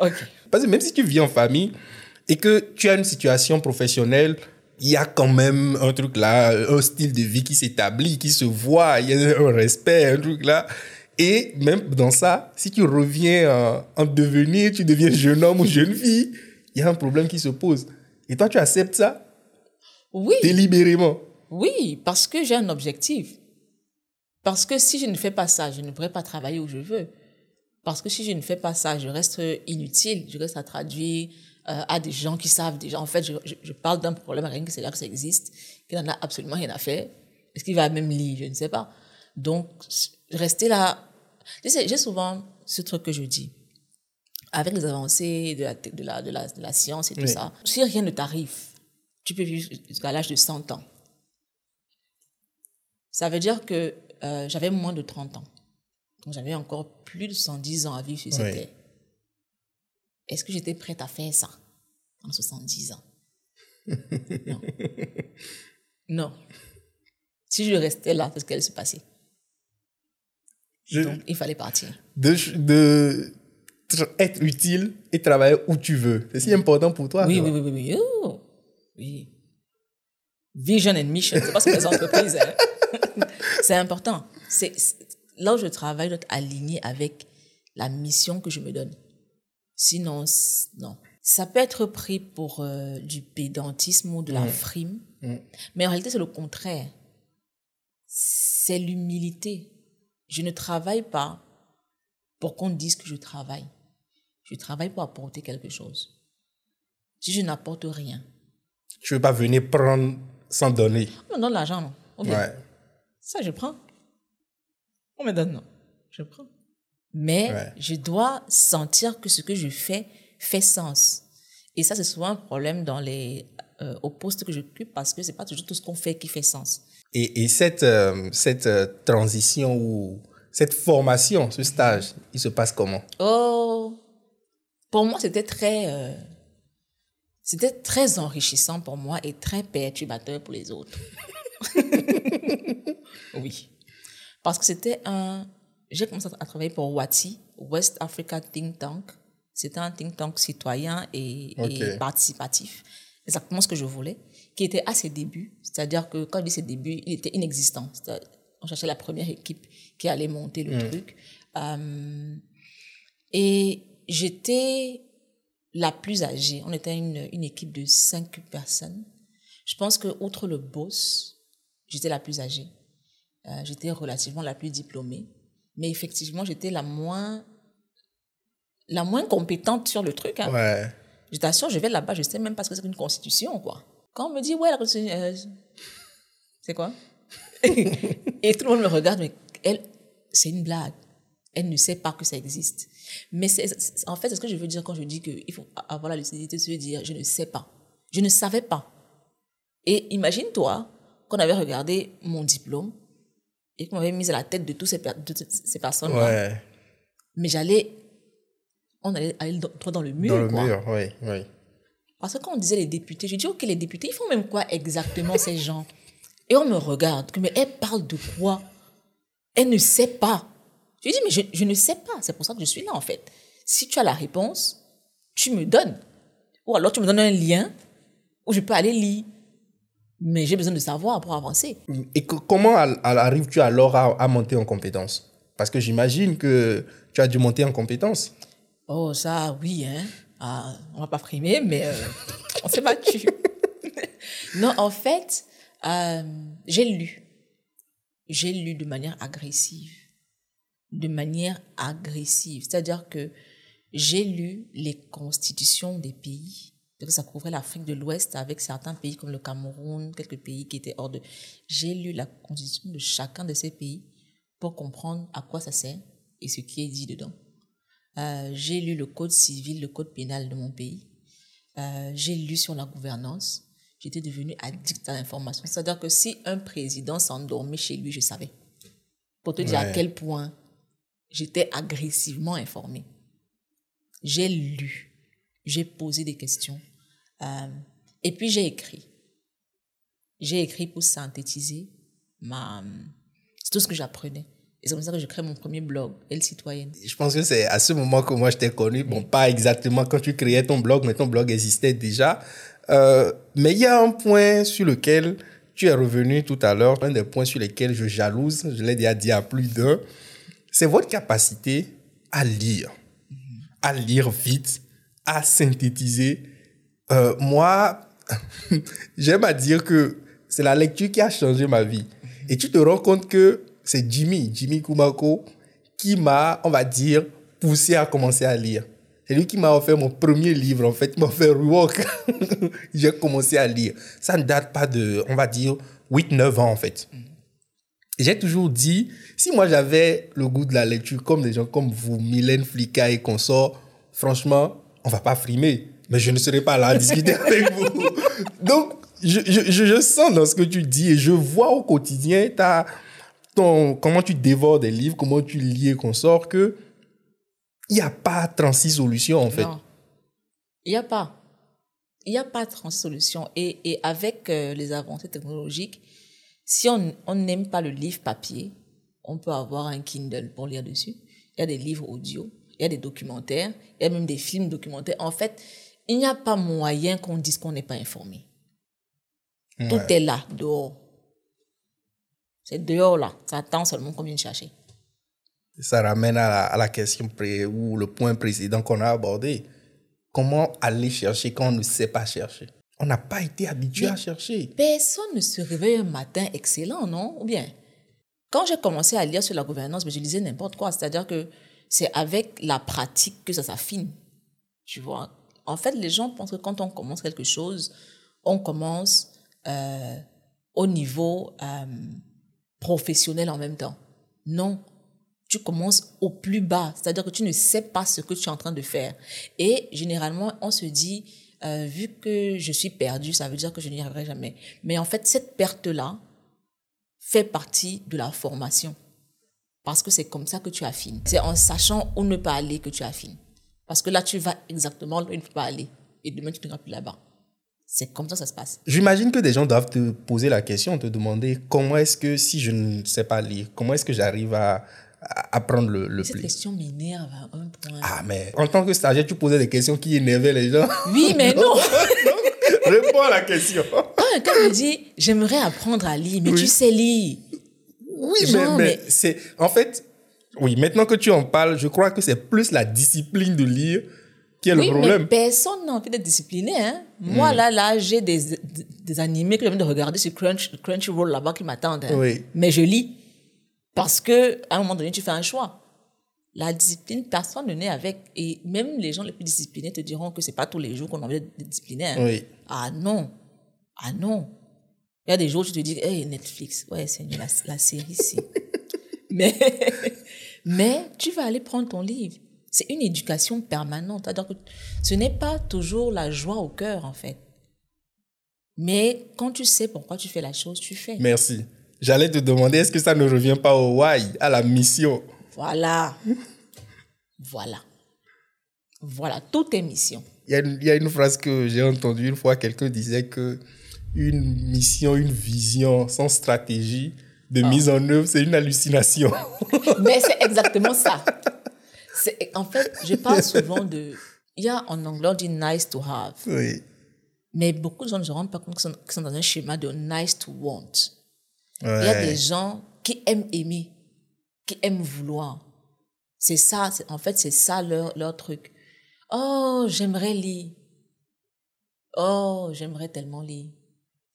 ok. Parce que même si tu vis en famille et que tu as une situation professionnelle il y a quand même un truc là, un style de vie qui s'établit, qui se voit, il y a un respect, un truc là. Et même dans ça, si tu reviens en, devenir, tu deviens jeune homme ou jeune fille, il y a un problème qui se pose. Et toi, tu acceptes ça? Oui. Délibérément Oui, parce que j'ai un objectif. Parce que si je ne fais pas ça, je ne pourrais pas travailler où je veux. Parce que si je ne fais pas ça, je reste inutile, je reste à traduire, euh, à des gens qui savent déjà. En fait, je, je, parle d'un problème rien que c'est là que ça existe, qui n'en a absolument rien à faire. Est-ce qu'il va même lire? Je ne sais pas. Donc, rester là. J'ai souvent ce truc que je dis. Avec les avancées de la, de la, de la, de la science et tout ça, si rien ne t'arrive, tu peux vivre jusqu'à l'âge de 100 ans. Ça veut dire que euh, j'avais moins de 30 ans. Donc j'avais encore plus de 110 ans à vivre sur cette terre. Est-ce que j'étais prête à faire ça en 70 ans? Non. non. Si je restais là, qu'est-ce allait se passer Donc, il fallait partir. De, de être utile et travailler où tu veux. C'est si important pour toi. Oui, oui, oui, oui, oui. Oh, oui. Vision and mission, c'est pas ce que les entreprises. Hein. c'est important. C'est, là où je travaille, je dois être aligné avec la mission que je me donne. Sinon, non. Ça peut être pris pour euh, du pédantisme ou de la frime, mais en réalité, c'est le contraire. C'est l'humilité. Je ne travaille pas pour qu'on dise que je travaille. Je travaille pour apporter quelque chose. Si je n'apporte rien. Tu ne veux pas venir prendre sans donner. On me donne l'argent, non. Ouais. Ça, je prends. On me donne, non. Je prends mais je dois sentir que ce que je fais fait sens. Et ça, c'est souvent un problème dans les, euh, au poste que j'occupe parce que c'est pas toujours tout ce qu'on fait qui fait sens. Et, et cette, euh, cette euh, transition ou cette formation, ce stage, il se passe comment? Oh, pour moi, c'était très, euh, c'était très enrichissant pour moi et très perturbateur pour les autres. oui. Parce que c'était un, j'ai commencé à travailler pour WATI, West Africa Think Tank. C'était un think tank citoyen et, et, participatif. Exactement ce que je voulais, qui était à ses débuts. C'est-à-dire que quand je dis ses débuts, il était inexistant. On cherchait la première équipe qui allait monter le mm. truc. Euh, et j'étais la plus âgée. On était une, une équipe de cinq personnes. Je pense que, outre le boss, j'étais la plus âgée. Euh, j'étais relativement la plus diplômée. Mais effectivement, j'étais la moins, la moins compétente sur le truc. Hein. Ouais. Je t'assure, je vais là-bas, je sais même pas ce que c'est qu'une constitution, quoi. Quand on me dit, ouais, la constitution, euh, c'est quoi? Et tout le monde me regarde, mais elle, c'est une blague. Elle ne sait pas que ça existe. Mais c'est, en fait, c'est ce que je veux dire quand je dis qu'il faut avoir la lucidité de se dire, je ne sais pas. Je ne savais pas. Et imagine-toi qu'on avait regardé mon diplôme et qu'on m'avait mis à la tête de, tous ces, ces personnes-là. Ouais. Mais j'allais, on allait aller droit dans le mur. Dans le mur, oui, oui. Parce que quand on disait les députés, j'ai dit, OK, les députés, ils font même quoi exactement ces gens? Et on me regarde, mais elle parle de quoi? Elle ne sait pas. Je dis, mais je, je ne sais pas. C'est pour ça que je suis là, en fait. Si tu as la réponse, tu me donnes. Ou alors tu me donnes un lien où je peux aller lire. Mais j'ai besoin de savoir pour avancer. Et comment arrives-tu alors à, monter en compétence? Parce que j'imagine que tu as dû monter en compétence. Oh, ça, oui. Hein. Ah, on va pas frimer, mais euh, on s'est battu. non, en fait, euh, j'ai lu. J'ai lu de manière agressive. De manière agressive. C'est-à-dire que j'ai lu les constitutions des pays que ça couvrait l'Afrique de l'Ouest avec certains pays comme le Cameroun, quelques pays qui étaient hors de... J'ai lu la constitution de chacun de ces pays pour comprendre à quoi ça sert et ce qui est dit dedans. Euh, j'ai lu le code civil, le code pénal de mon pays. Euh, j'ai lu sur la gouvernance. J'étais devenue addict à l'information. C'est-à-dire que si un président s'endormait chez lui, je savais. Pour te dire à quel point j'étais agressivement informée. J'ai lu, j'ai posé des questions, euh, et puis j'ai écrit. J'ai écrit pour synthétiser ma, tout ce que j'apprenais. Et c'est comme ça que je crée mon premier blog, Elle Citoyenne. Je pense que c'est à ce moment que moi je t'ai connu. Bon, pas exactement quand tu créais ton blog, mais ton blog existait déjà. Euh, mais il y a un point sur lequel tu es revenu tout à l'heure, un des points sur lesquels je jalouse, je l'ai déjà dit à plus d'un, c'est votre capacité à lire. À lire vite, à synthétiser euh, moi, j'aime à dire que c'est la lecture qui a changé ma vie. Et tu te rends compte que c'est Jimmy, Jimmy Kumako, qui m'a, on va dire, poussé à commencer à lire. C'est lui qui m'a offert mon premier livre, en fait. Il m'a offert Walk. J'ai commencé à lire. Ça ne date pas de, on va dire, 8-9 ans, en fait. J'ai toujours dit, si moi j'avais le goût de la lecture comme des gens comme vous, Mylène Flika et consorts, franchement, on va pas frimer mais je ne serai pas là à discuter avec vous. Donc, je, je, je, sens dans ce que tu dis et je vois au quotidien ta, ton, comment tu dévores des livres, comment tu lis et qu'on sort que il n'y a pas 36 solutions en fait. Il n'y a pas. Il n'y a pas 36 solutions. Et, et avec euh, les avancées technologiques, si on n'aime pas le livre papier, on peut avoir un Kindle pour lire dessus. Il y a des livres audio, il y a des documentaires, il y a même des films documentaires. En fait, il n'y a pas moyen qu'on dise qu'on n'est pas informé. Tout est là, dehors. C'est dehors là. Ça attend seulement qu'on vienne chercher. Ça ramène à la, question ou le point précédent qu'on a abordé. Comment aller chercher quand on ne sait pas chercher? On n'a pas été habitué à chercher. Personne ne se réveille un matin excellent, non? Ou bien Quand j'ai commencé à lire sur la gouvernance, mais je lisais n'importe quoi. C'est-à-dire que c'est avec la pratique que ça s'affine. Tu vois? En fait, les gens pensent que quand on commence quelque chose, on commence euh, au niveau euh, professionnel en même temps. Non, tu commences au plus bas, c'est-à-dire que tu ne sais pas ce que tu es en train de faire. Et généralement, on se dit, euh, vu que je suis perdu, ça veut dire que je n'y arriverai jamais. Mais en fait, cette perte-là fait partie de la formation. Parce que c'est comme ça que tu affines. C'est en sachant où ne pas aller que tu affines. Parce que là, tu vas exactement où il ne faut pas aller. Et demain, tu ne plus là-bas. C'est comme ça que ça se passe. J'imagine que des gens doivent te poser la question, te demander comment est-ce que, si je ne sais pas lire, comment est-ce que j'arrive à, à apprendre le, le Cette pli question m'énerve à un point. Ah, mais en tant que stagiaire, tu posais des questions qui énervaient les gens. Oui, mais non. Réponds à la question. Quand quelqu'un me dit, j'aimerais apprendre à lire, mais Oui. tu sais lire. Oui, mais, Genre, mais mais- c'est. En fait, oui, maintenant que tu en parles, je crois que c'est plus la discipline de lire qui est le Oui, mais problème. personne n'a envie d'être discipliné. Hein. Hmm. Moi, là, là, j'ai des, des, des animés que j'ai envie de regarder sur Crunch, Crunchyroll là-bas qui m'attendent. hein. Oui. Mais je lis. Parce que à un moment donné, tu fais un choix. La discipline, personne ne naît avec. Et même les gens les plus disciplinés te diront que c'est pas tous les jours qu'on a envie d'être discipliné. hein. Oui. Ah non. Ah non. Il y a des jours où tu te dis, hey, Netflix, ouais, c'est la, la série, c'est. mais, mais tu vas aller prendre ton livre. C'est une éducation permanente. C'est-à-dire que ce n'est pas toujours la joie au cœur, en fait. Mais quand tu sais pourquoi tu fais la chose, tu fais. Merci. J'allais te demander, est-ce que ça ne revient pas au why, à la mission? Voilà. voilà. Voilà. Tout est mission. il y, a une, il y a une phrase que j'ai entendue une fois, quelqu'un disait que une mission, une vision sans stratégie de Ah. mise en œuvre, c'est une hallucination. Mais c'est exactement ça. En fait, je parle souvent de. Il y a en anglais, on dit nice to have. oui. Mais beaucoup de gens ne se rendent pas compte qu'ils sont, dans un schéma de nice to want. Il y a des gens qui aiment aimer, qui aiment vouloir. C'est ça, en fait, c'est ça leur, leur truc. Oh, j'aimerais lire. Oh, j'aimerais tellement lire.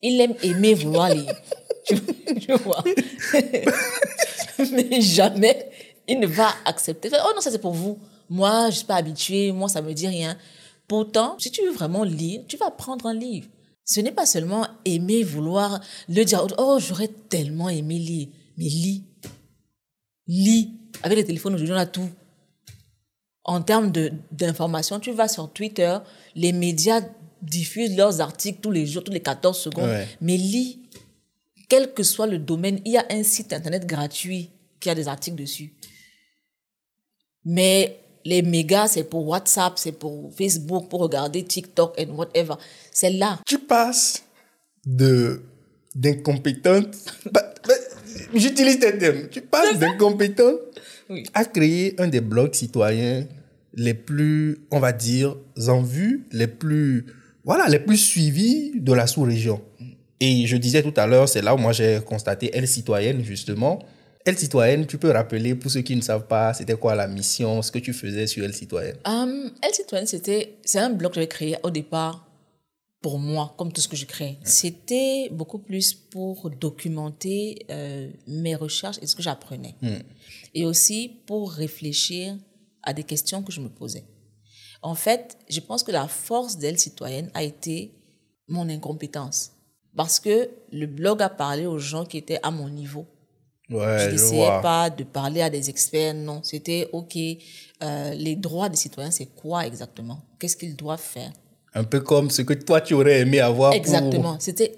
Il aime aimer vouloir lire. tu, tu vois. Mais jamais il ne va accepter. Oh non, ça c'est pour vous. Moi, je suis pas habituée. Moi, ça me dit rien. Pourtant, si tu veux vraiment lire, tu vas prendre un livre. Ce n'est pas seulement aimer, vouloir le dire. Oh, j'aurais tellement aimé lire. Mais lis. Lis. Avec les téléphones aujourd'hui, on a tout. En termes de- d'information, tu vas sur Twitter, les médias diffusent leurs articles tous les jours, tous les 14 secondes. Ouais. Mais lis. Quel que soit le domaine, il y a un site internet gratuit qui a des articles dessus. Mais les mégas, c'est pour WhatsApp, c'est pour Facebook, pour regarder TikTok and whatever. C'est là. Tu passes de d'incompétente. bah, bah, J'utilise tes termes. Tu passes d'incompétente Oui. à créer un des blogs citoyens les plus, on va dire, en vue, les plus, voilà, les plus suivis de la sous-région. Et je disais tout à l'heure, c'est là où moi j'ai constaté Elle Citoyenne, justement. Elle Citoyenne, tu peux rappeler, pour ceux qui ne savent pas, c'était quoi la mission, ce que tu faisais sur Elle Citoyenne? Um, Elle Citoyenne, c'était, c'est un blog que j'avais créé au départ pour moi, comme tout ce que je crée. C'était beaucoup plus pour documenter euh, mes recherches et ce que j'apprenais. Et aussi pour réfléchir à des questions que je me posais. En fait, je pense que la force d'elle citoyenne a été mon incompétence. Parce que le blog a parlé aux gens qui étaient à mon niveau. Ouais, Je n'essayais pas de parler à des experts, non. C'était, OK, euh, les droits des citoyens, c'est quoi exactement? Qu'est-ce qu'ils doivent faire? Un peu comme ce que toi, tu aurais aimé avoir pour- Exactement. C'était,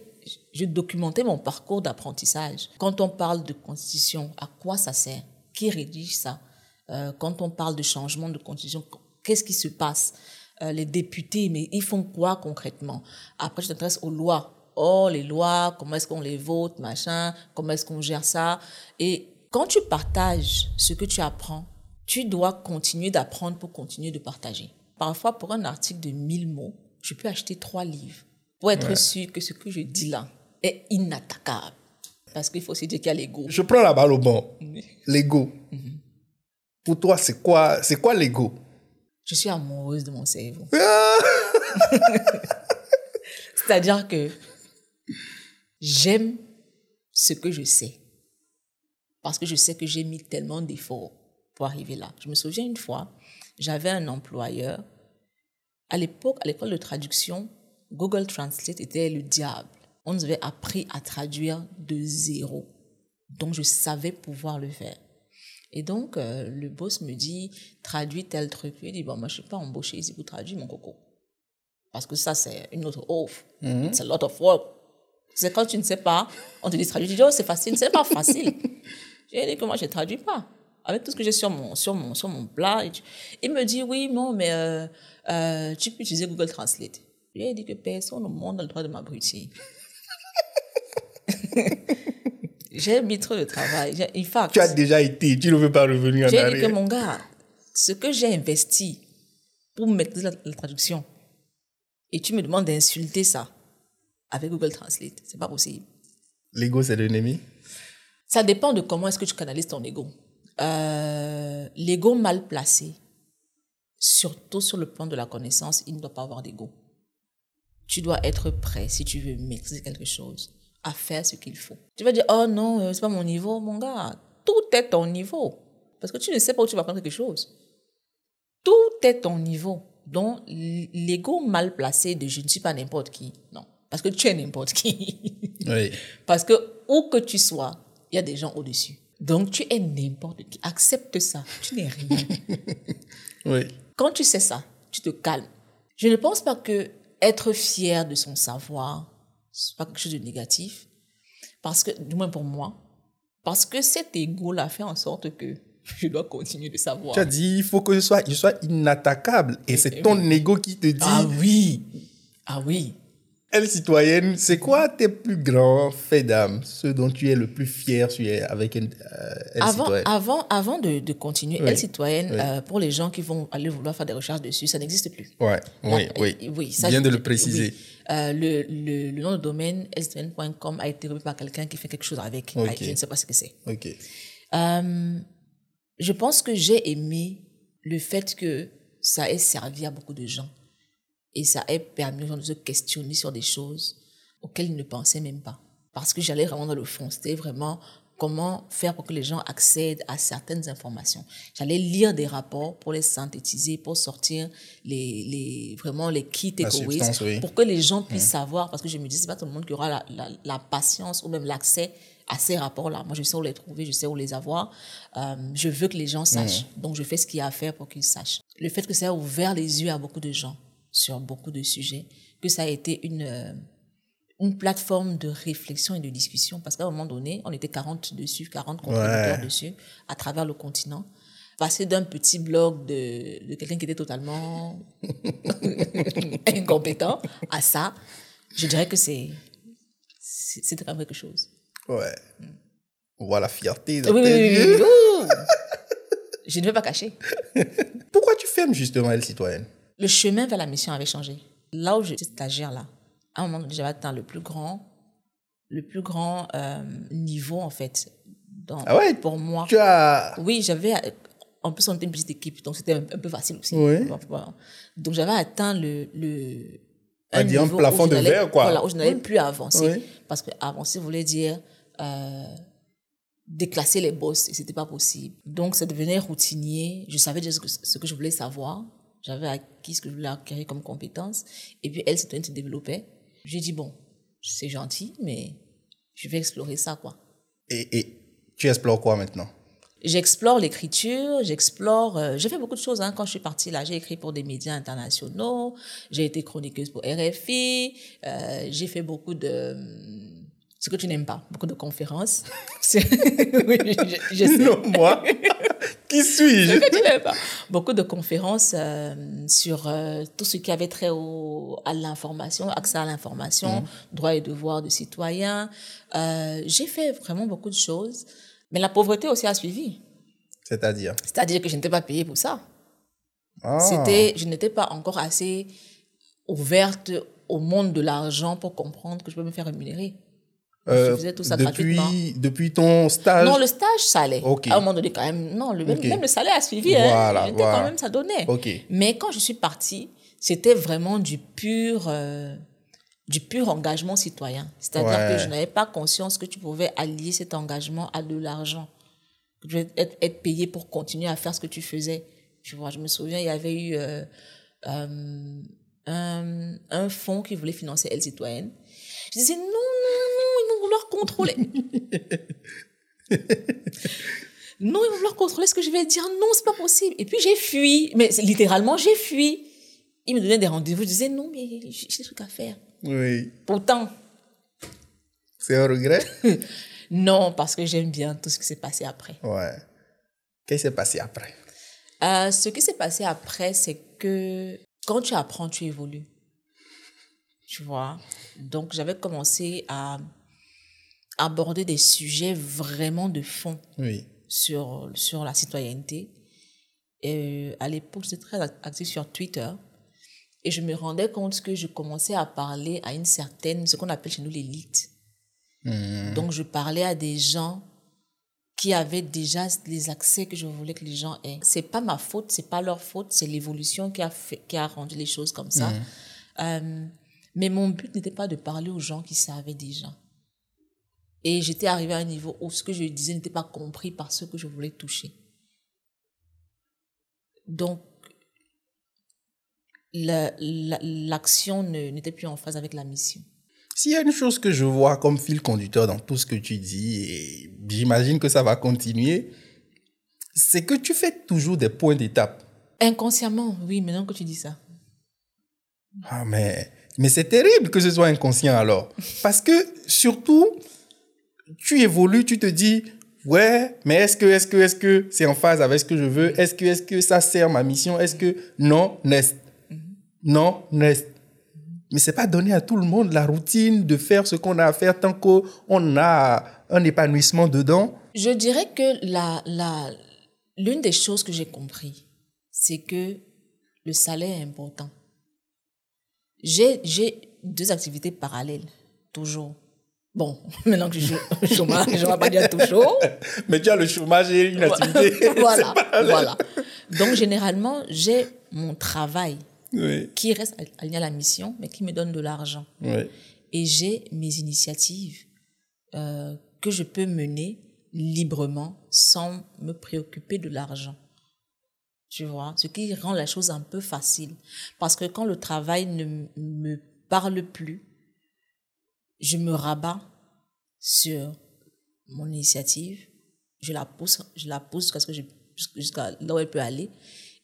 je documentais mon parcours d'apprentissage. Quand on parle de constitution, à quoi ça sert? Qui rédige ça? Euh, Quand on parle de changement de constitution, qu'est-ce qui se passe? Euh, Les députés, mais ils font quoi concrètement? Après, je t'intéresse aux lois. Oh, les lois, comment est-ce qu'on les vote, machin, comment est-ce qu'on gère ça? Et quand tu partages ce que tu apprends, tu dois continuer d'apprendre pour continuer de partager. Parfois, pour un article de 1000 mots, je peux acheter trois livres pour être sûr que ce que je dis là est inattaquable. Parce qu'il faut aussi dire qu'il y a l'ego. Je prends la balle au bon. L'ego. Pour toi, c'est quoi, c'est quoi l'ego? Je suis amoureuse de mon cerveau. Ah C'est-à-dire que j'aime ce que je sais. Parce que je sais que j'ai mis tellement d'efforts pour arriver là. Je me souviens une fois, j'avais un employeur. À l'époque, à l'école de traduction, Google Translate était le diable. On nous avait appris à traduire de zéro. Donc, je savais pouvoir le faire. Et donc, euh, le boss me dit, traduis tel truc. Lui dis, bon, moi, je ne suis pas embauché ici pour traduire mon coco. Parce que ça, c'est une autre offre. C'est a lot of work. C'est quand tu ne sais pas, on te dit traduire. Tu dis, oh, c'est facile. C'est pas facile. J'ai dit que moi, je ne traduis pas. avec tout ce que j'ai sur mon, sur, mon, sur mon plat. Il me dit, oui, non, mais euh, euh, tu peux utiliser Google Translate. Je lui ai dit que personne au monde n'a le droit de m'abrutir. j'ai mis trop de travail. J'ai- In fact, Tu as déjà été, tu ne veux pas revenir en j'ai dit que arrière. mon gars, ce que j'ai investi pour mettre la, la traduction, et tu me demandes d'insulter ça avec Google Translate, c'est pas possible. L'ego, c'est l'ennemi. Ça dépend de comment est-ce que tu canalises ton ego. Euh, l'ego mal placé, surtout sur le plan de la connaissance, il ne doit pas avoir d'ego. Tu dois être prêt, si tu veux maîtriser quelque chose, à faire ce qu'il faut. Tu vas dire, oh non, euh, c'est pas mon niveau, mon gars. Tout est ton niveau. Parce que tu ne sais pas où tu vas prendre quelque chose. Tout est ton niveau. Donc, l'ego mal placé de je ne suis pas n'importe qui. Non. Parce que tu es n'importe qui. Oui. Parce que où que tu sois, il y a des gens au-dessus. Donc tu es n'importe qui. Accepte ça. Tu n'es rien. Oui. Quand tu sais ça, tu te calmes. Je ne pense pas que être fier de son savoir, c'est pas quelque chose de négatif. Parce que, du moins pour moi, parce que cet ego-là fait en sorte que je dois continuer de savoir. Tu as dit, il faut que je sois, je sois inattaquable. Et c'est ton ego qui te dit, Ah oui. Ah oui. elle citoyenne, c'est quoi tes plus grands faits d'âme, ceux dont tu es le plus fier avec une, euh, elle Avant, citoyenne avant, avant de, de continuer, Oui. Elle citoyenne, Oui. euh, pour les gens qui vont aller vouloir faire des recherches dessus, ça n'existe plus. Ouais, oui, Là, oui. euh, oui, ça, Bien de le préciser. Euh, le, le, le nom de domaine elscitoyenne.com a été repris par quelqu'un qui fait quelque chose avec. Ok. avec- Je ne sais pas ce que c'est. Ok. Euh, je pense que j'ai aimé le fait que ça ait servi à beaucoup de gens et ça ait permis aux gens de se questionner sur des choses auxquelles ils ne pensaient même pas. Parce que j'allais vraiment dans le fond. C'était vraiment comment faire pour que les gens accèdent à certaines informations. J'allais lire des rapports pour les synthétiser, pour sortir les, les, vraiment les key La takeaways, oui. pour que les gens puissent savoir, parce que je me dis, c'est pas tout le monde qui aura la, la, la patience ou même l'accès à ces rapports-là. Moi, je sais où les trouver, je sais où les avoir. Euh, je veux que les gens sachent. Donc, je fais ce qu'il y a à faire pour qu'ils sachent. Le fait que ça a ouvert les yeux à beaucoup de gens sur beaucoup de sujets, que ça a été une, euh, une plateforme de réflexion et de discussion, parce qu'à un moment donné, on était 40 dessus, 40 contributeurs Ouais. dessus, à travers le continent. Passer d'un petit blog de, de quelqu'un qui était totalement incompétent à ça, je dirais que c'est c'est quand même quelque chose. Ouais. On voit la fierté dans Oui, oui, tes oui. Je ne vais pas cacher. Pourquoi tu fermes justement Elle citoyenne? Le chemin vers la mission avait changé. Là où j'étais stagiaire, là, à un moment donné, j'avais atteint le plus grand, le plus grand euh, niveau, en fait, dans, Ah ouais? pour moi. Tu as. Oui, j'avais. En plus, on était une petite équipe, donc c'était un, un peu facile aussi. Oui. Donc, j'avais atteint le. le va dire un plafond de verre, quoi. Voilà, où je n'allais Oui. plus avancer. Oui. Parce que avancer voulait dire euh, déclasser les boss, et c'était pas possible. Donc, ça devenait routinier. Je savais déjà ce que, ce que je voulais savoir. J'avais acquis ce que je voulais acquérir comme compétence. Et puis, elle, c'était se développait. J'ai dit, bon, c'est gentil, mais je vais explorer ça, quoi. Et, et tu explores quoi maintenant? J'explore l'écriture, j'explore. euh, j'ai fait beaucoup de choses hein, quand je suis partie là. J'ai écrit pour des médias internationaux, j'ai été chroniqueuse pour RFI, euh, j'ai fait beaucoup de. hum, Ce que tu n'aimes pas, beaucoup de conférences. Oui, je, je sais. Non, moi Qui suis-je? Beaucoup de conférences euh, sur euh, tout ce qui avait trait au, à l'information, accès à l'information, droits et devoirs de citoyens. Euh, j'ai fait vraiment beaucoup de choses, mais la pauvreté aussi a suivi. C'est-à-dire? C'est-à-dire que je n'étais pas payée pour ça. Ah. C'était, je n'étais pas encore assez ouverte au monde de l'argent pour comprendre que je peux me faire rémunérer. Euh, tout ça depuis, depuis ton stage Non, le stage, ça allait. Ok. À un moment donné, quand même, non, le, même, le salaire a suivi. Voilà, hein. Voilà. quand même, ça donnait. Mais quand je suis partie, c'était vraiment du pur, euh, du pur engagement citoyen. C'est-à-dire Ouais. que je n'avais pas conscience que tu pouvais allier cet engagement à de l'argent. Que tu devais être, être payé pour continuer à faire ce que tu faisais. Tu vois, je me souviens, il y avait eu euh, euh, un, un fonds qui voulait financer Elle Citoyenne. Je disais non, non, non, ils vont vouloir contrôler. non, ils vont vouloir contrôler ce que je vais dire. Non, c'est pas possible. Et puis j'ai fui. Mais littéralement, j'ai fui. Ils me donnaient des rendez-vous. Je disais non, mais j'ai j'ai des trucs à faire. Oui. Pourtant, C'est un regret? Non, parce que j'aime bien tout ce qui s'est passé après. Ouais. Qu'est-ce qui s'est passé après? Euh, ce qui s'est passé après, c'est que quand tu apprends, tu évolues. Tu vois? Donc, j'avais commencé à aborder des sujets vraiment de fond Oui. sur, sur la citoyenneté. Et euh, à l'époque, j'étais très active sur Twitter. Et je me rendais compte que je commençais à parler à une certaine, ce qu'on appelle chez nous l'élite. Donc, je parlais à des gens qui avaient déjà les accès que je voulais que les gens aient. C'est pas ma faute, c'est pas leur faute, c'est l'évolution qui a fait, qui a rendu les choses comme ça. Euh, mais mon but n'était pas de parler aux gens qui savaient déjà. Et j'étais arrivée à un niveau où ce que je disais n'était pas compris par ceux que je voulais toucher. Donc, la- la- l'action ne- n'était plus en phase avec la mission. S'il y a une chose que je vois comme fil conducteur dans tout ce que tu dis, et j'imagine que ça va continuer, c'est que tu fais toujours des points d'étape. Inconsciemment, oui, maintenant que tu dis ça. Ah, mais, mais c'est terrible que ce soit inconscient alors. Parce que surtout, tu évolues, tu te dis, ouais, mais est-ce que, est-ce que, est-ce que c'est en phase avec ce que je veux? Est-ce que, est-ce que ça sert ma mission? Est-ce que non, n'est Non, n'est Mais c'est pas donné à tout le monde la routine de faire ce qu'on a à faire tant qu'on a un épanouissement dedans. Je dirais que la, la, l'une des choses que j'ai compris, c'est que le salaire est important. J'ai, j'ai deux activités parallèles, toujours. Bon, maintenant que je suis au chômage, je ne vais pas dire toujours. Mais tu as le chômage et une activité. voilà, voilà. Donc, généralement, j'ai mon travail Oui, qui reste aligné à la mission, mais qui me donne de l'argent. oui. et j'ai mes initiatives euh, que je peux mener librement sans me préoccuper de l'argent. Tu vois, ce qui rend la chose un peu facile. Parce que quand le travail ne me parle plus, je me rabats sur mon initiative, je la pousse, je la pousse jusqu'à ce que je- jusqu'à là où elle peut aller.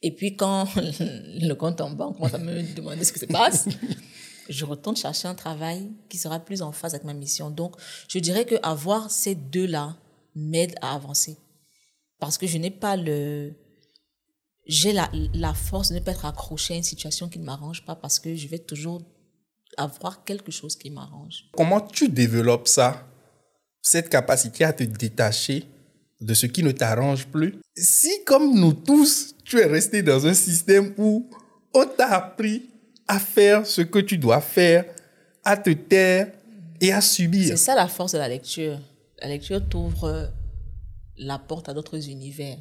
Et puis quand le compte en banque commence à me demander ce qui se passe, je retourne chercher un travail qui sera plus en phase avec ma mission. Donc, je dirais que avoir ces deux-là m'aide à avancer. Parce que je n'ai pas le... J'ai la, la force de ne pas être accroché à une situation qui ne m'arrange pas parce que je vais toujours avoir quelque chose qui m'arrange. Comment tu développes ça, cette capacité à te détacher de ce qui ne t'arrange plus? Si, comme nous tous, tu es resté dans un système où on t'a appris à faire ce que tu dois faire, à te taire et à subir. C'est ça la force de la lecture. La lecture t'ouvre la porte à d'autres univers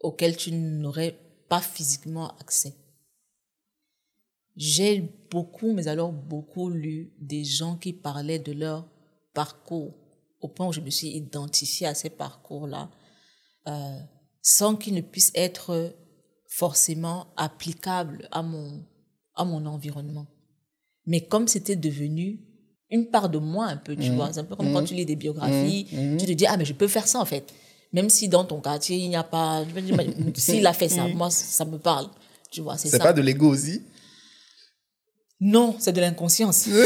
auxquels tu n'aurais pas physiquement accès. J'ai beaucoup, mais alors beaucoup lu des gens qui parlaient de leur parcours au point où je me suis identifiée à ces parcours-là euh, sans qu'ils ne puissent être forcément applicables à mon, à mon environnement. Mais comme c'était devenu une part de moi un peu, tu vois, c'est un peu comme quand tu lis des biographies, tu te dis, ah, mais je peux faire ça en fait. Même si dans ton quartier, il n'y a pas... S'il a fait ça, moi, ça me parle. Tu vois, c'est C'est ça. pas de l'ego aussi? Non, c'est de l'inconscience.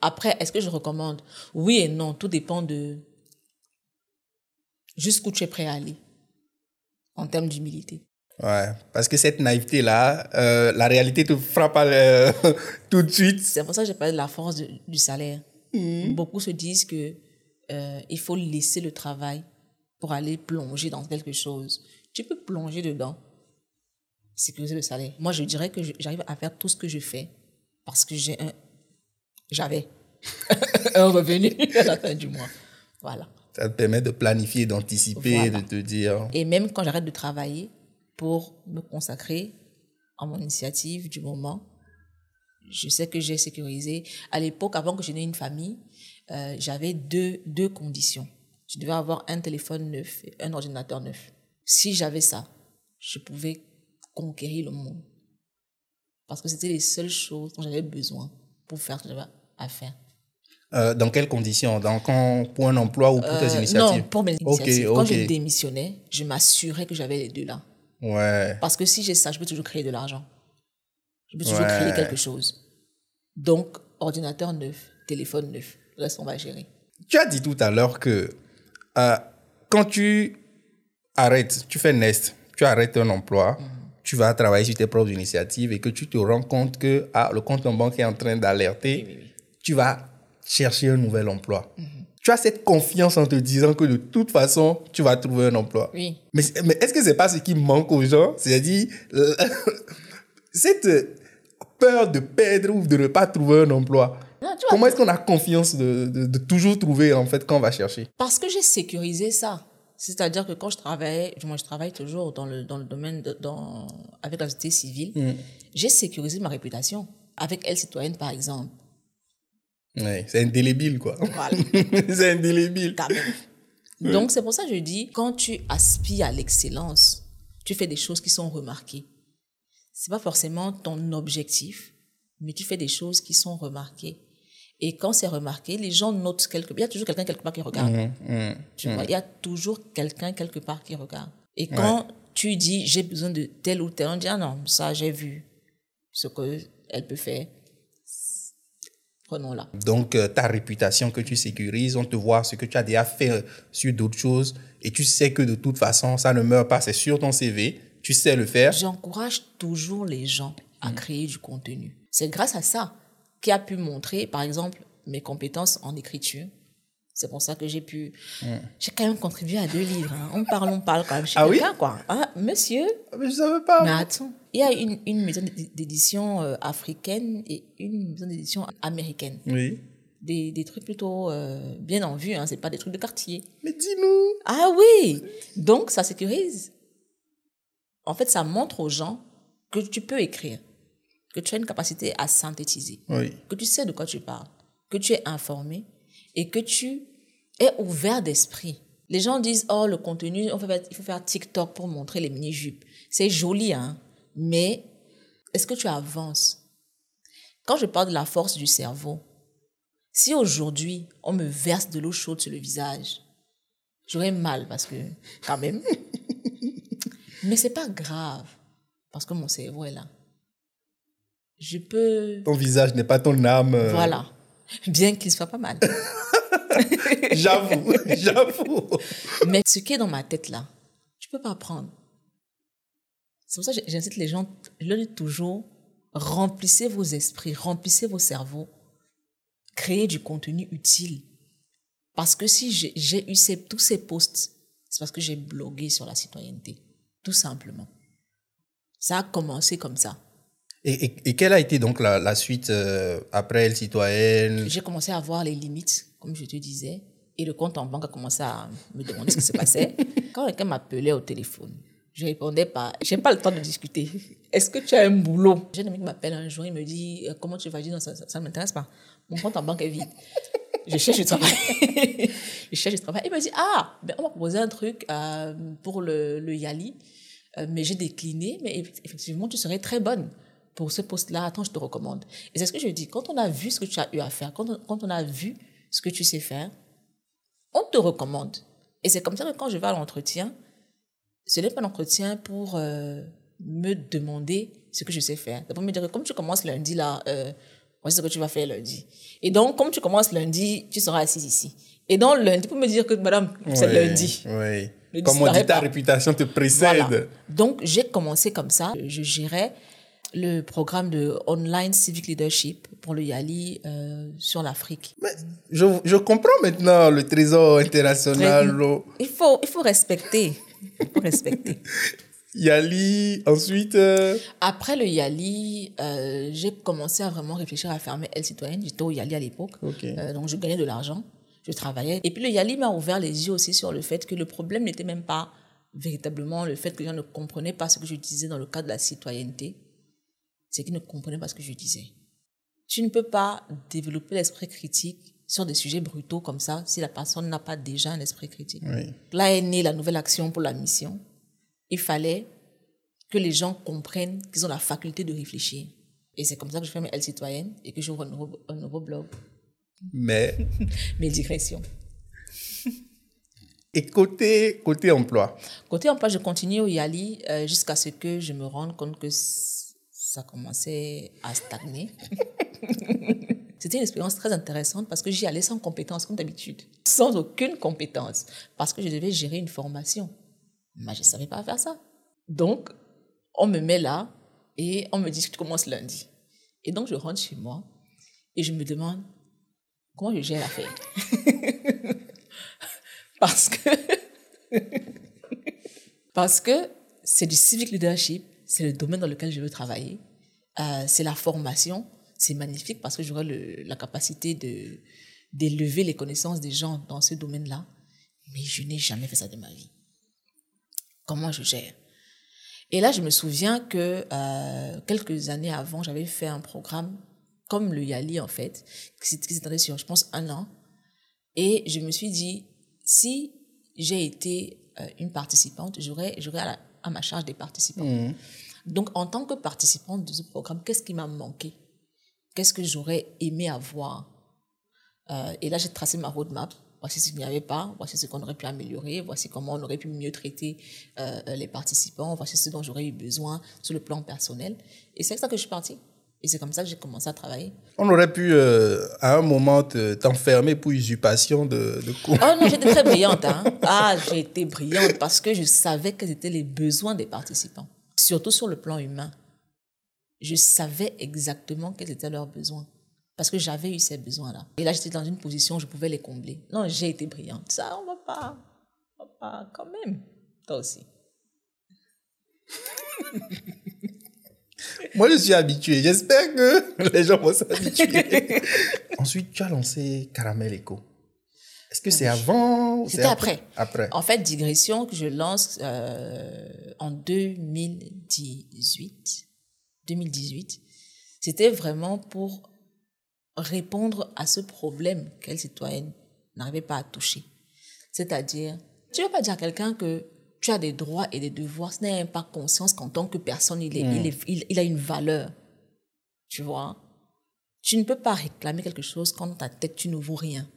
Après, est-ce que je recommande? Oui et non, tout dépend de jusqu'où tu es prêt à aller en termes d'humilité. Ouais, parce que cette naïveté-là, euh, la réalité te frappe le- tout de suite. C'est pour ça que j'ai parlé de la force de- du salaire. Beaucoup se disent que euh, il faut laisser le travail pour aller plonger dans quelque chose. Tu peux plonger dedans, sécuriser le salaire. Moi, je dirais que j'arrive à faire tout ce que je fais parce que j'ai un, j'avais un revenu à la fin du mois. Voilà. Ça te permet de planifier, d'anticiper, Voilà. de te dire. Et même quand j'arrête de travailler pour me consacrer à mon initiative du moment, je sais que j'ai sécurisé. À l'époque, avant que je n'ai une famille, euh, j'avais deux, deux conditions. Je devais avoir un téléphone neuf et un ordinateur neuf. Si j'avais ça, je pouvais conquérir le monde. Parce que c'était les seules choses dont j'avais besoin pour faire ce que j'avais à faire. Euh, dans quelles conditions? Dans, quand, Pour un emploi ou pour tes Euh, initiatives? non, pour mes initiatives. Quand je démissionnais, je m'assurais que j'avais les deux là. Ouais. Parce que si j'ai ça, je peux toujours créer de l'argent. Je peux toujours Ouais. créer quelque chose. Donc, ordinateur neuf, téléphone neuf. Le reste, on va gérer. Tu as dit tout à l'heure que Euh, quand tu arrêtes, tu fais Nest, tu arrêtes un emploi, tu vas travailler sur tes propres initiatives et que tu te rends compte que ah, le compte en banque est en train d'alerter, tu vas chercher un nouvel emploi. Tu as cette confiance en te disant que de toute façon, tu vas trouver un emploi. Oui. Mais, mais est-ce que c'est pas ce qui manque aux gens? C'est-à-dire, euh, cette peur de perdre ou de ne pas trouver un emploi. Non, Comment est-ce qu'on a confiance de, de, de toujours trouver, en fait, quand on va chercher? Parce que j'ai sécurisé ça. C'est-à-dire que quand je travaillais, moi je travaille toujours dans le, dans le domaine, de, dans, avec la société civile, j'ai sécurisé ma réputation. Avec Elle Citoyenne, par exemple. Ouais, c'est indélébile, quoi. Voilà. c'est indélébile. quand même. Donc, c'est pour ça que je dis, quand tu aspires à l'excellence, tu fais des choses qui sont remarquées. C'est pas forcément ton objectif, mais tu fais des choses qui sont remarquées. Et quand c'est remarqué, les gens notent quelque Il y a toujours quelqu'un quelque part qui regarde. Mmh, Tu vois, il y a toujours quelqu'un quelque part qui regarde. Et quand tu dis, j'ai besoin de tel ou tel, on dit, ah non, ça, j'ai vu ce qu'elle peut faire. Prenons-la. Donc, euh, ta réputation que tu sécurises, on te voit ce que tu as déjà fait euh, sur d'autres choses et tu sais que de toute façon, ça ne meurt pas, c'est sur ton CV, tu sais le faire. J'encourage toujours les gens à créer du contenu. C'est grâce à ça qui a pu montrer, par exemple, mes compétences en écriture. C'est pour ça que j'ai pu. J'ai quand même contribué à deux livres. hein. On parle, on parle quand même chez Ah oui? quoi. Ah, monsieur, Ah, Mais je savais pas. mais attends, il y a une, une maison d'édi- d'édition euh, africaine et une maison d'édition américaine. Oui. Des, des trucs plutôt euh, bien en vue, hein. c'est pas des trucs de quartier. Mais dis-nous. Ah oui Donc, ça sécurise. En fait, ça montre aux gens que tu peux écrire, que tu as une capacité à synthétiser, Oui. que tu sais de quoi tu parles, que tu es informé et que tu es ouvert d'esprit. Les gens disent, oh, le contenu, on fait- il faut faire TikTok pour montrer les mini-jupes. C'est joli, hein, mais est-ce que tu avances? Quand je parle de la force du cerveau, si aujourd'hui on me verse de l'eau chaude sur le visage, j'aurais mal parce que, quand même. Mais c'est pas grave parce que mon cerveau est là. Je peux. Ton visage n'est pas ton âme. Voilà. Bien qu'il soit pas mal. J'avoue, j'avoue. Mais ce qui est dans ma tête là, tu peux pas prendre. C'est pour ça que j'incite les gens, je leur dis toujours, remplissez vos esprits, remplissez vos cerveaux, créez du contenu utile. Parce que si j'ai- j'ai eu ces- tous ces posts, c'est parce que j'ai blogué sur la citoyenneté, tout simplement. Ça a commencé comme ça. Et, et- et quelle a été donc la, la suite euh, après Elle Citoyenne J'ai commencé à voir les limites, comme je te disais, et le compte en banque a commencé à me demander ce qui se passait. Quand quelqu'un m'appelait au téléphone, je répondais pas. J'ai pas le temps de discuter. Est-ce que tu as un boulot? J'ai un ami qui m'appelle un jour, il me dit euh, comment tu vas? Dire non, ça, ça, ça ne m'intéresse pas. Mon compte en banque est vide. Je cherche du travail. je cherche du travail. Il me dit ah, ben, on m'a proposé un truc euh, pour le, le Yali, euh, mais j'ai décliné. Mais eff- effectivement, tu serais très bonne pour ce poste-là. Attends, je te recommande. Et c'est ce que je dis. Quand on a vu ce que tu as eu à faire, quand on, quand on a vu ce que tu sais faire, on te recommande. Et c'est comme ça que quand je vais à l'entretien, ce n'est pas l'entretien pour euh, me demander ce que je sais faire. C'est pour me dire que comme tu commences lundi là, euh, voici ce que tu vas faire lundi. Et donc, comme tu commences lundi, tu seras assise ici. Et donc, lundi, pour me dire que madame, c'est lundi. Oui. Comme on dit, ta pas. réputation te précède. Voilà. Donc, j'ai commencé comme ça. Je gérais le programme de online civic leadership pour le Yali euh, sur l'Afrique. Mais je, je comprends maintenant le trésor international. Il faut, il faut respecter. Il faut respecter. Yali, ensuite. euh, Après le Yali, euh, j'ai commencé à vraiment réfléchir à fermer Elle Citoyenne. J'étais au Yali à l'époque. Euh, donc, je gagnais de l'argent. Je travaillais. Et puis, le Yali m'a ouvert les yeux aussi sur le fait que le problème n'était même pas véritablement le fait que les gens ne comprenaient pas ce que je disais dans le cadre de la citoyenneté. C'est qu'ils ne comprenaient pas ce que je disais. Tu ne peux pas développer l'esprit critique sur des sujets brutaux comme ça si la personne n'a pas déjà un esprit critique. Oui. Là est née la nouvelle action pour la mission. Il fallait que les gens comprennent qu'ils ont la faculté de réfléchir. Et c'est comme ça que je fais mes Elle citoyennes et que j'ouvre un nouveau, un nouveau blog, Mais, mes digressions. et côté, côté emploi, Côté emploi, je continue au Yali euh, jusqu'à ce que je me rende compte que ça commençait à stagner. C'était une expérience très intéressante parce que j'y allais sans compétence, comme d'habitude. Sans aucune compétence. Parce que je devais gérer une formation. Mais je ne savais pas faire ça. Donc, on me met là et on me dit que tu commences lundi. Et donc, je rentre chez moi et je me demande comment je gère l'affaire? parce que, parce que c'est du civic leadership, c'est le domaine dans lequel je veux travailler, euh, c'est la formation, c'est magnifique parce que j'aurai la capacité d'élever les connaissances des gens dans ce domaine-là, mais je n'ai jamais fait ça de ma vie. Comment je gère? Et là, je me souviens que euh, quelques années avant, j'avais fait un programme comme le Yali en fait, qui s'étendait sur, je pense, un an, et je me suis dit, si j'ai été euh, une participante, j'aurais à, à, ma charge des participants. Mmh. Donc, en tant que participante de ce programme, qu'est-ce qui m'a manqué? Qu'est-ce que j'aurais aimé avoir? Euh, Et là, j'ai tracé ma roadmap. Voici ce qu'il n'y avait pas, voici ce qu'on aurait pu améliorer, voici comment on aurait pu mieux traiter euh, les participants, voici ce dont j'aurais eu besoin sur le plan personnel. Et c'est ça que je suis partie. Et c'est comme ça que j'ai commencé à travailler. On aurait pu, euh, à un moment, t'enfermer pour usurpation de, de cours. Oh non, j'étais très brillante. Hein. Ah, j'ai été brillante parce que je savais quels étaient les besoins des participants, surtout sur le plan humain je savais exactement quels étaient leurs besoins. Parce que j'avais eu ces besoins-là. Et là, j'étais dans une position où je pouvais les combler. Non, j'ai été brillante. Ça, on va pas. On va pas, quand même. Toi aussi. Moi, je suis habitué. J'espère que les gens vont s'habituer. Ensuite, tu as lancé Caramel Echo. Est-ce que c'est avant C'était après? après. En fait, Digression que je lance euh, en 2018. 2018, c'était vraiment pour répondre à ce problème qu'elle citoyenne n'arrivait pas à toucher. C'est-à-dire, tu ne veux pas dire à quelqu'un que tu as des droits et des devoirs, ce n'est pas conscience qu'en tant que personne, il, est, il, est, il, il, a une valeur. Tu vois? Tu ne peux pas réclamer quelque chose quand dans ta tête, tu ne vaux rien.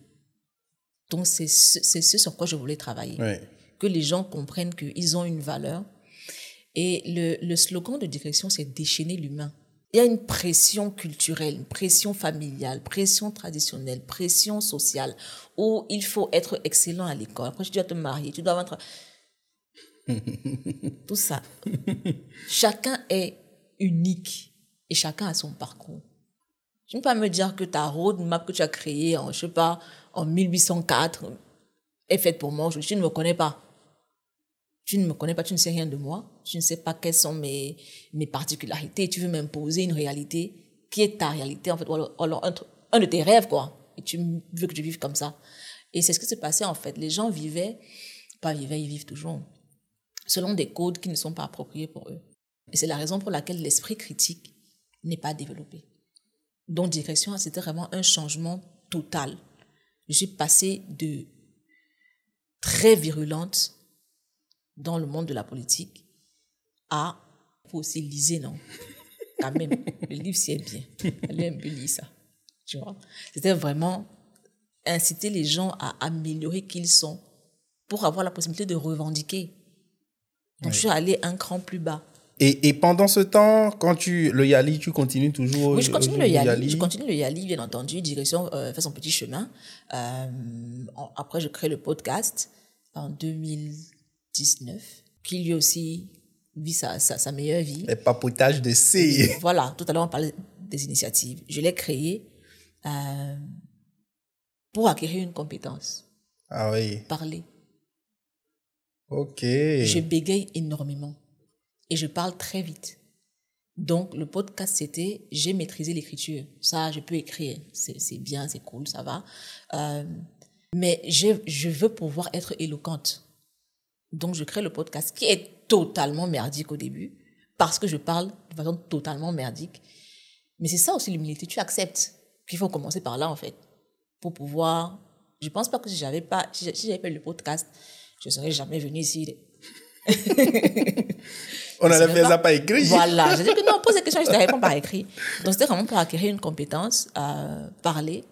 Donc, c'est ce, ce sur quoi je voulais travailler. Que les gens comprennent qu'ils ont une valeur et le, le slogan de direction, c'est déchaîner l'humain. Il y a une pression culturelle, une pression familiale, pression traditionnelle, pression sociale, où il faut être excellent à l'école. Après, tu dois te marier, tu dois être... Tout ça. chacun est unique et chacun a son parcours. Tu ne peux pas me dire que ta roadmap que tu as créée en, je sais pas, en 1804 est faite pour moi. Je, ne me connais pas tu ne me connais pas, tu ne sais rien de moi, tu ne sais pas quelles sont mes, mes particularités, tu veux m'imposer une réalité qui est ta réalité, en fait, ou alors, un, de tes rêves, quoi. Et tu veux que je vive comme ça. Et c'est ce qui s'est passé, en fait. Les gens vivaient, pas vivaient, ils vivent toujours, selon des codes qui ne sont pas appropriés pour eux. Et c'est la raison pour laquelle l'esprit critique n'est pas développé. Donc, direction, c'était vraiment un changement total. Je suis passée de très virulente dans le monde de la politique à, faut aussi liser, non? Quand même, le livre, c'est bien. Allez un lire ça. Tu vois? C'était vraiment inciter les gens à améliorer qui ils sont pour avoir la possibilité de revendiquer. Donc, je suis allée un cran plus bas. Et, et, pendant ce temps, quand tu le Yali, tu continues toujours Oui, je continue le Yali? Je continue le Yali, bien entendu. Direction euh, fait son petit chemin. Euh, après, je crée le podcast en 2000. 19, qui lui aussi vit sa, sa, meilleure vie. Le papotage de C. Voilà, tout à l'heure on parlait des initiatives. Je l'ai créé euh, pour acquérir une compétence. Ah oui. Parler. Ok. Je bégaye énormément et je parle très vite. Donc, le podcast, c'était j'ai maîtrisé l'écriture. Ça, je peux écrire. C'est bien, c'est cool, ça va. Euh, mais je veux pouvoir être éloquente. Donc, je crée le podcast qui est totalement merdique au début parce que je parle de façon totalement merdique. Mais c'est ça aussi l'humilité. Tu acceptes qu'il faut commencer par là, en fait, pour pouvoir. Je pense pas que si j'avais pas, si j'avais fait le podcast, je serais jamais venu ici. On a fait ça par écrit. Voilà. J'ai dit que non, pose des questions, je te réponds par écrit. Donc, c'était vraiment pour acquérir une compétence, euh, parler,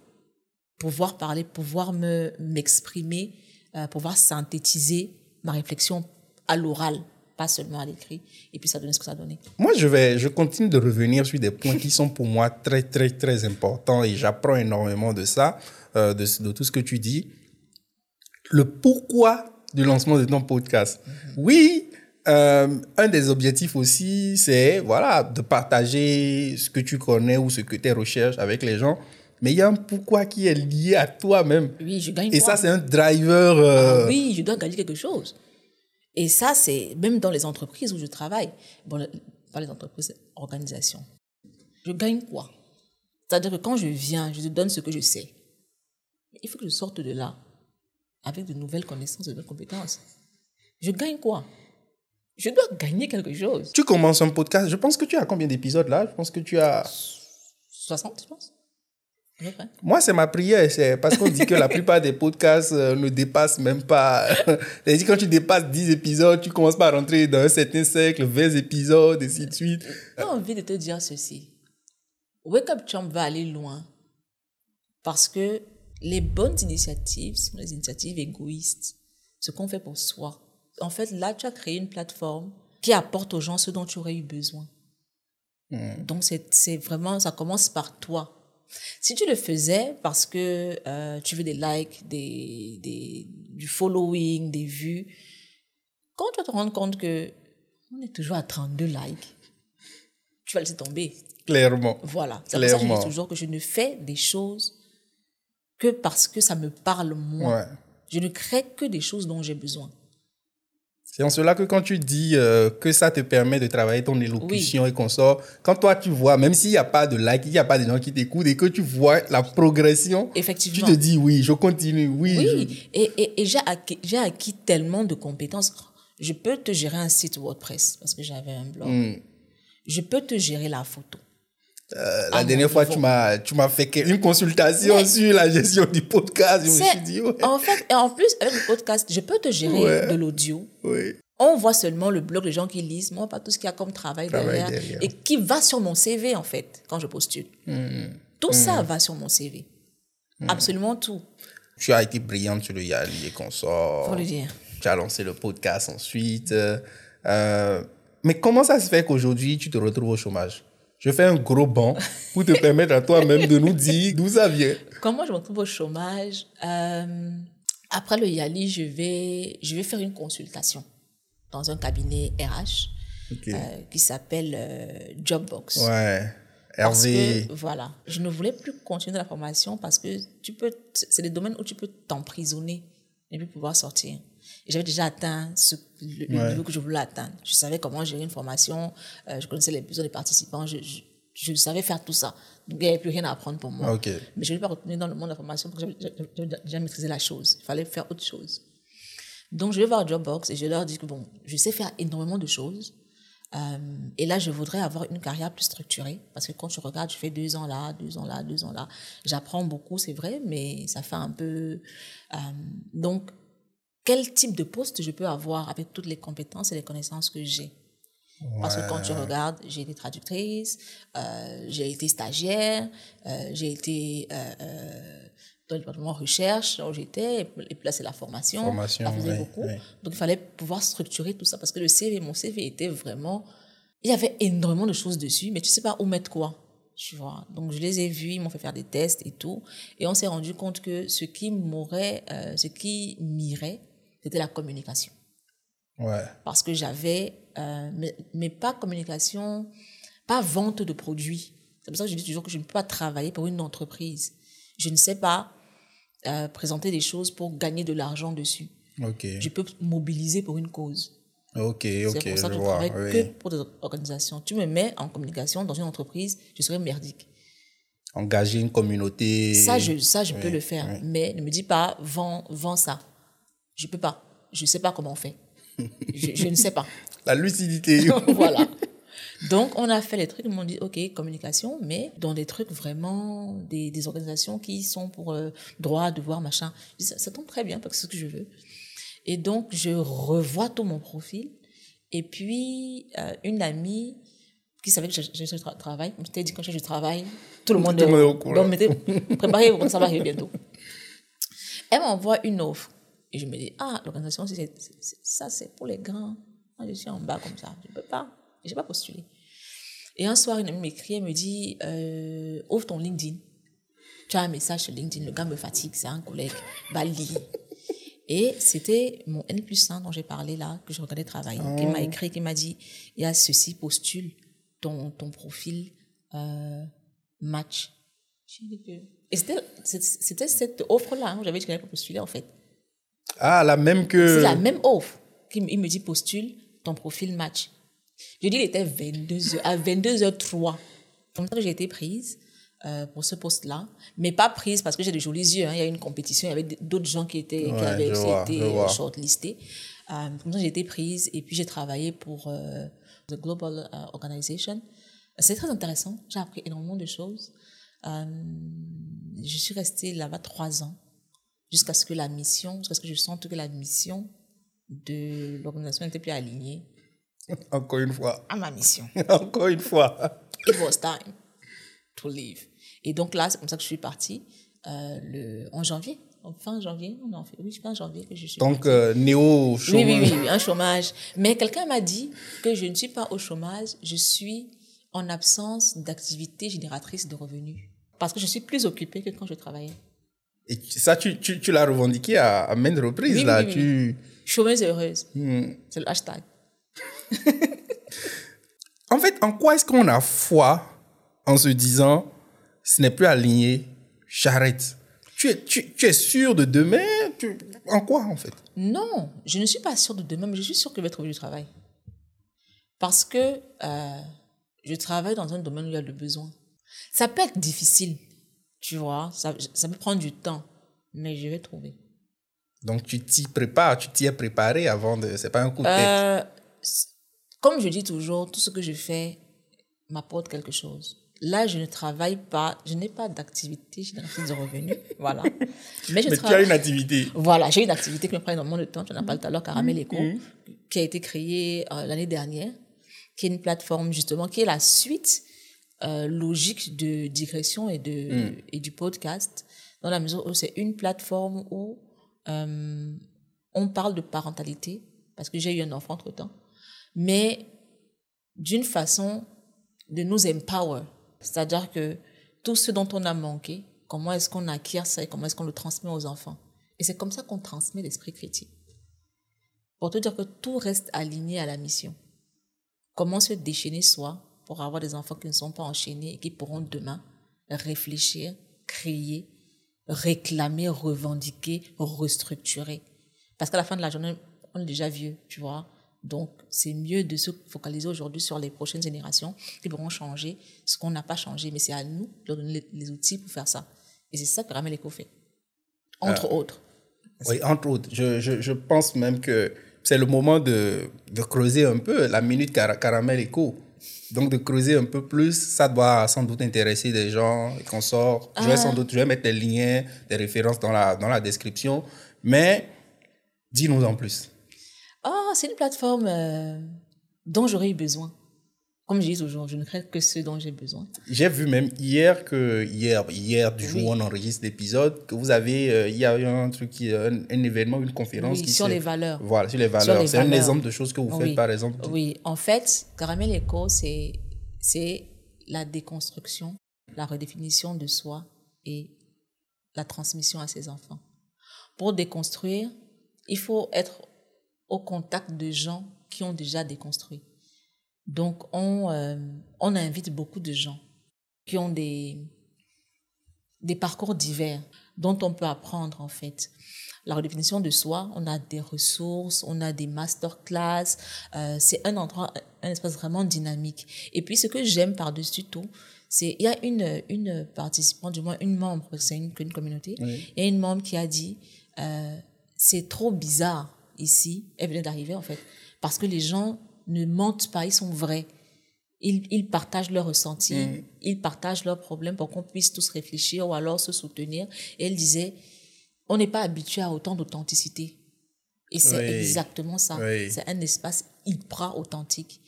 pouvoir parler, pouvoir me, m'exprimer, euh, pouvoir synthétiser ma réflexion à l'oral, pas seulement à l'écrit. Et puis ça donnait ce que ça donnait. Moi, je vais, je continue de revenir sur des points qui sont pour moi très, très, très importants et j'apprends énormément de ça, euh, de, de tout ce que tu dis. Le pourquoi du lancement de ton podcast. Oui, euh, un des objectifs aussi, c'est voilà, de partager ce que tu connais ou ce que tes recherches avec les gens. Mais il y a un pourquoi qui est lié à toi-même. Oui, je gagne Et quoi? ça, c'est un driver. euh, Ah oui, je dois gagner quelque chose. Et ça, c'est même dans les entreprises où je travaille. Bon, pas les entreprises, organisations. Je gagne quoi? C'est-à-dire que quand je viens, je te donne ce que je sais. Il faut que je sorte de là avec de nouvelles connaissances, de nouvelles compétences. Je gagne quoi? Je dois gagner quelque chose. Tu commences un podcast. Je pense que tu as combien d'épisodes là? Je pense que tu as. 60, je pense. À. Moi, c'est ma prière. C'est parce qu'on dit que la plupart des podcasts euh, ne dépassent même pas. C'est-à-dire, quand tu dépasses 10 épisodes, tu commences par rentrer dans un certain cercle, 20 épisodes, et ainsi de suite. J'ai envie de te dire ceci. Wake Up Champ va aller loin parce que les bonnes initiatives sont les initiatives égoïstes. Ce qu'on fait pour soi. En fait, là, tu as créé une plateforme qui apporte aux gens ce dont tu aurais eu besoin. Donc, c'est vraiment, ça commence par toi. Si tu le faisais parce que euh, tu veux des likes, des, des, du following, des vues, quand tu vas te rendre compte que on est toujours à 32 likes, tu vas laisser tomber. Clairement. Voilà. C'est pour ça que je dis toujours que je ne fais des choses que parce que ça me parle moi. Ouais. Je ne crée que des choses dont j'ai besoin. C'est en cela que quand tu dis euh, que ça te permet de travailler ton élocution et qu'on sort, quand toi tu vois, même s'il n'y a pas de like, il n'y a pas de gens qui t'écoutent et que tu vois la progression, Effectivement. tu te dis oui, je continue, oui. Oui, je- et, et, et j'ai acquis, j'ai acquis tellement de compétences. Je peux te gérer un site WordPress parce que j'avais un blog. Hmm. Je peux te gérer la photo. Euh, la mon dernière fois, niveau. tu m'as, tu m'as fait une consultation Mais- sur la gestion du podcast. Je me C'est- suis dit, ouais, En fait, et en plus, avec le podcast, je peux te gérer Ouais. de l'audio. oui. On voit seulement le blog, les gens qui lisent, voit pas tout ce qu'il y a comme travail, Travail derrière, derrière. et qui va sur mon CV en fait quand je postule. Hmm. Tout ça va sur mon CV. Absolument tout. Tu as été brillante sur le Yali et qu'on sort. Faut le dire. Tu as lancé le podcast ensuite. euh, mais comment ça se fait qu'aujourd'hui, tu te retrouves au chômage? Je fais un gros banc pour te permettre à toi-même de nous dire d'où ça vient. Comment je me retrouve au chômage Euh, Après le Yali, je vais, je vais faire une consultation dans un cabinet RH euh, qui s'appelle euh, Jobbox. Ouais. Parce Hervé. que, voilà, je ne voulais plus continuer la formation parce que tu peux, c'est des domaines où tu peux t'emprisonner et puis pouvoir sortir. J'avais déjà atteint ce, le, Ouais. niveau que je voulais atteindre. Je savais comment gérer une formation, euh, je connaissais les besoins des participants, je, je, je savais faire tout ça. Donc il n'y avait plus rien à apprendre pour moi. Mais je ne vais pas retourner dans le monde de la formation parce que j'avais déjà maîtrisé la chose. Il fallait faire autre chose. Donc, je vais voir Jobbox et je leur dis que bon, je sais faire énormément de choses. Euh, et là, je voudrais avoir une carrière plus structurée parce que quand je regarde, je fais deux ans là, deux ans là, deux ans là. J'apprends beaucoup, c'est vrai, mais ça fait un peu. euh, donc, quel type de poste je peux avoir avec toutes les compétences et les connaissances que j'ai parce que quand tu regardes, j'ai été traductrice, euh, j'ai été stagiaire, euh, j'ai été euh, dans le département recherche, là où j'étais, et puis là, c'est la formation. Formation, ça faisait ouais, beaucoup. Donc, il fallait pouvoir structurer tout ça parce que le CV, mon CV était vraiment. Il y avait énormément de choses dessus, mais tu sais pas où mettre quoi. Tu vois. Donc, je les ai vus, ils m'ont fait faire des tests et tout. Et on s'est rendu compte que ce qui m'aurait, ce qui m'irait, c'était la communication Ouais. parce que j'avais, euh, mais, mais pas communication, pas vente de produits. C'est pour ça que je dis toujours que je ne peux pas travailler pour une entreprise. Je ne sais pas euh, présenter des choses pour gagner de l'argent dessus. Ok. Je peux mobiliser pour une cause. Ok, C'est pour ça je que je vois. travaille oui. que pour des organisations. Tu me mets en communication dans une entreprise, je serais merdique. Engager une communauté. Ça, je, ça, je peux le faire. oui. Mais ne me dis pas, vends, vends ça. Je peux pas. Je ne sais pas comment on fait. je, je ne sais pas. La lucidité. voilà. Donc, on a fait les trucs, ils m'ont dit, OK, communication, mais dans des trucs vraiment, des, des organisations qui sont pour euh, droit, devoir, machin. Ça, ça tombe très bien, parce que c'est ce que je veux. Et donc, je revois tout mon profil. Et puis, euh, une amie qui savait que je cherchais du tra- travail, je t'ai dit, quand je cherche du travail, tout le monde est au courant. Donc, préparez-vous, ça va arriver bientôt. Elle m'envoie une offre. Et je me dis, ah, l'organisation, c'est, ça, c'est pour les grands. Moi, je suis en bas comme ça. Je ne peux pas. Je n'ai pas postulé. Et un soir, une amie m'écrit, elle me dit euh, Ouvre ton LinkedIn. Tu as un message sur LinkedIn, le gars me fatigue, c'est un collègue. Va lire. Et c'était mon N plus 1 dont j'ai parlé là, que je regardais travailler, qui m'a écrit, qui m'a dit Il y a ceci, postule ton, ton profil euh, match. Et c'était cette offre-là, hein, j'avais dit que j'allais postuler en fait. Ah, la même que. C'est la même offre. Il me dit postule ton profil match. Je dis, il était 22 à 22h03. Comme ça que j'ai été prise euh, pour ce poste-là, mais pas prise parce que j'ai de jolis yeux. Hein. Il y a eu une compétition, il y avait d'autres gens qui, étaient, qui avaient aussi été shortlistés. Euh, comme ça, j'ai été prise et puis j'ai travaillé pour euh, The Global euh, Organization. C'est très intéressant. J'ai appris énormément de choses. Euh, je suis restée là-bas trois ans jusqu'à ce que la mission, jusqu'à ce que je sente que la mission de l'organisation n'était plus alignée. Encore une fois. À ma mission. Encore une fois. It was time to leave. Et donc là, c'est comme ça que je suis partie euh, le, en janvier. En fin janvier, on en fait, oui, fin janvier que je suis Donc, euh, néo chômage. Oui, oui, oui, un chômage. Mais quelqu'un m'a dit que je ne suis pas au chômage, je suis en absence d'activité génératrice de revenus. Parce que je suis plus occupée que quand je travaillais. Et ça, tu, tu, tu l'as revendiqué à, à maintes reprises, Oui, là. oui, oui, tu... Chômeuse et heureuse. Hmm. C'est le hashtag. En fait, en quoi est-ce qu'on a foi en se disant ce n'est plus aligné, j'arrête? Tu es, tu, tu es sûr de demain? Tu- En quoi, en fait? Non, je ne suis pas sûre de demain, mais je suis sûre que je vais trouver du travail. Parce que euh, je travaille dans un domaine où il y a le besoin. Ça peut être difficile, tu vois, ça, ça peut prendre du temps, mais je vais trouver. Donc, tu t'y prépares, tu t'y es préparé avant de. C'est pas un coup de tête. Euh, comme je dis toujours, tout ce que je fais m'apporte quelque chose. Là, je ne travaille pas, je n'ai pas d'activité génératrice de revenus, voilà. Mais je Mais tu as une activité. Voilà, j'ai une activité qui me prend énormément de temps. Tu en as parlé tout à l'heure, Caramel Eco, Mhm. qui a été créée euh, l'année dernière, qui est une plateforme justement qui est la suite euh, logique de digression et, de, Mhm. et du podcast, dans la mesure où c'est une plateforme où euh, on parle de parentalité, parce que j'ai eu un enfant entre-temps, mais d'une façon de nous empower. C'est-à-dire que tout ce dont on a manqué, comment est-ce qu'on acquiert ça et comment est-ce qu'on le transmet aux enfants. Et c'est comme ça qu'on transmet l'esprit critique. Pour te dire que tout reste aligné à la mission. Comment se déchaîner soi pour avoir des enfants qui ne sont pas enchaînés et qui pourront demain réfléchir, crier, réclamer, revendiquer, restructurer. Parce qu'à la fin de la journée, on est déjà vieux, tu vois. Donc, c'est mieux de se focaliser aujourd'hui sur les prochaines générations qui pourront changer ce qu'on n'a pas changé. Mais c'est à nous de leur donner les, outils pour faire ça. Et c'est ça que Ramel Eco fait. Entre autres. Oui, entre autres. Je, je, je pense même que c'est le moment de, de creuser un peu la minute cara- caramel éco. Donc, de creuser un peu plus, ça doit sans doute intéresser des gens et qu'on sort. Je vais sans doute je vais mettre des liens, des références dans la, dans la description. Mais dis-nous en plus. Ah, c'est une plateforme euh, dont j'aurais eu besoin. Comme je dis toujours, je ne crée que ce dont j'ai besoin. J'ai vu même hier que hier hier du jour où on enregistre l'épisode que vous avez euh, il y a eu un truc qui un, un événement une conférence Oui, qui sur les valeurs. Voilà, sur les valeurs. C'est un exemple de choses que vous faites par exemple. Oui, en fait, Caramel Eco, c'est c'est la déconstruction, la redéfinition de soi et la transmission à ses enfants. Pour déconstruire, il faut être au contact de gens qui ont déjà déconstruit. Donc, on, euh, on invite beaucoup de gens qui ont des, des parcours divers dont on peut apprendre en fait. La redéfinition de soi, on a des ressources, on a des masterclass, euh, c'est un endroit, un espace vraiment dynamique. Et puis ce que j'aime par-dessus tout, c'est il y a une, une participante, du moins une membre, parce que c'est une, une communauté, il y a une membre qui a dit euh, c'est trop bizarre ici, elle venait d'arriver en fait, parce que les gens ne mentent pas, ils sont vrais ils, ils partagent leurs ressentis, ils partagent leurs problèmes pour qu'on puisse tous réfléchir ou alors se soutenir. Et elle disait, on n'est pas habitué à autant d'authenticité. Et c'est Oui. exactement ça. Oui. C'est un espace hyper authentique.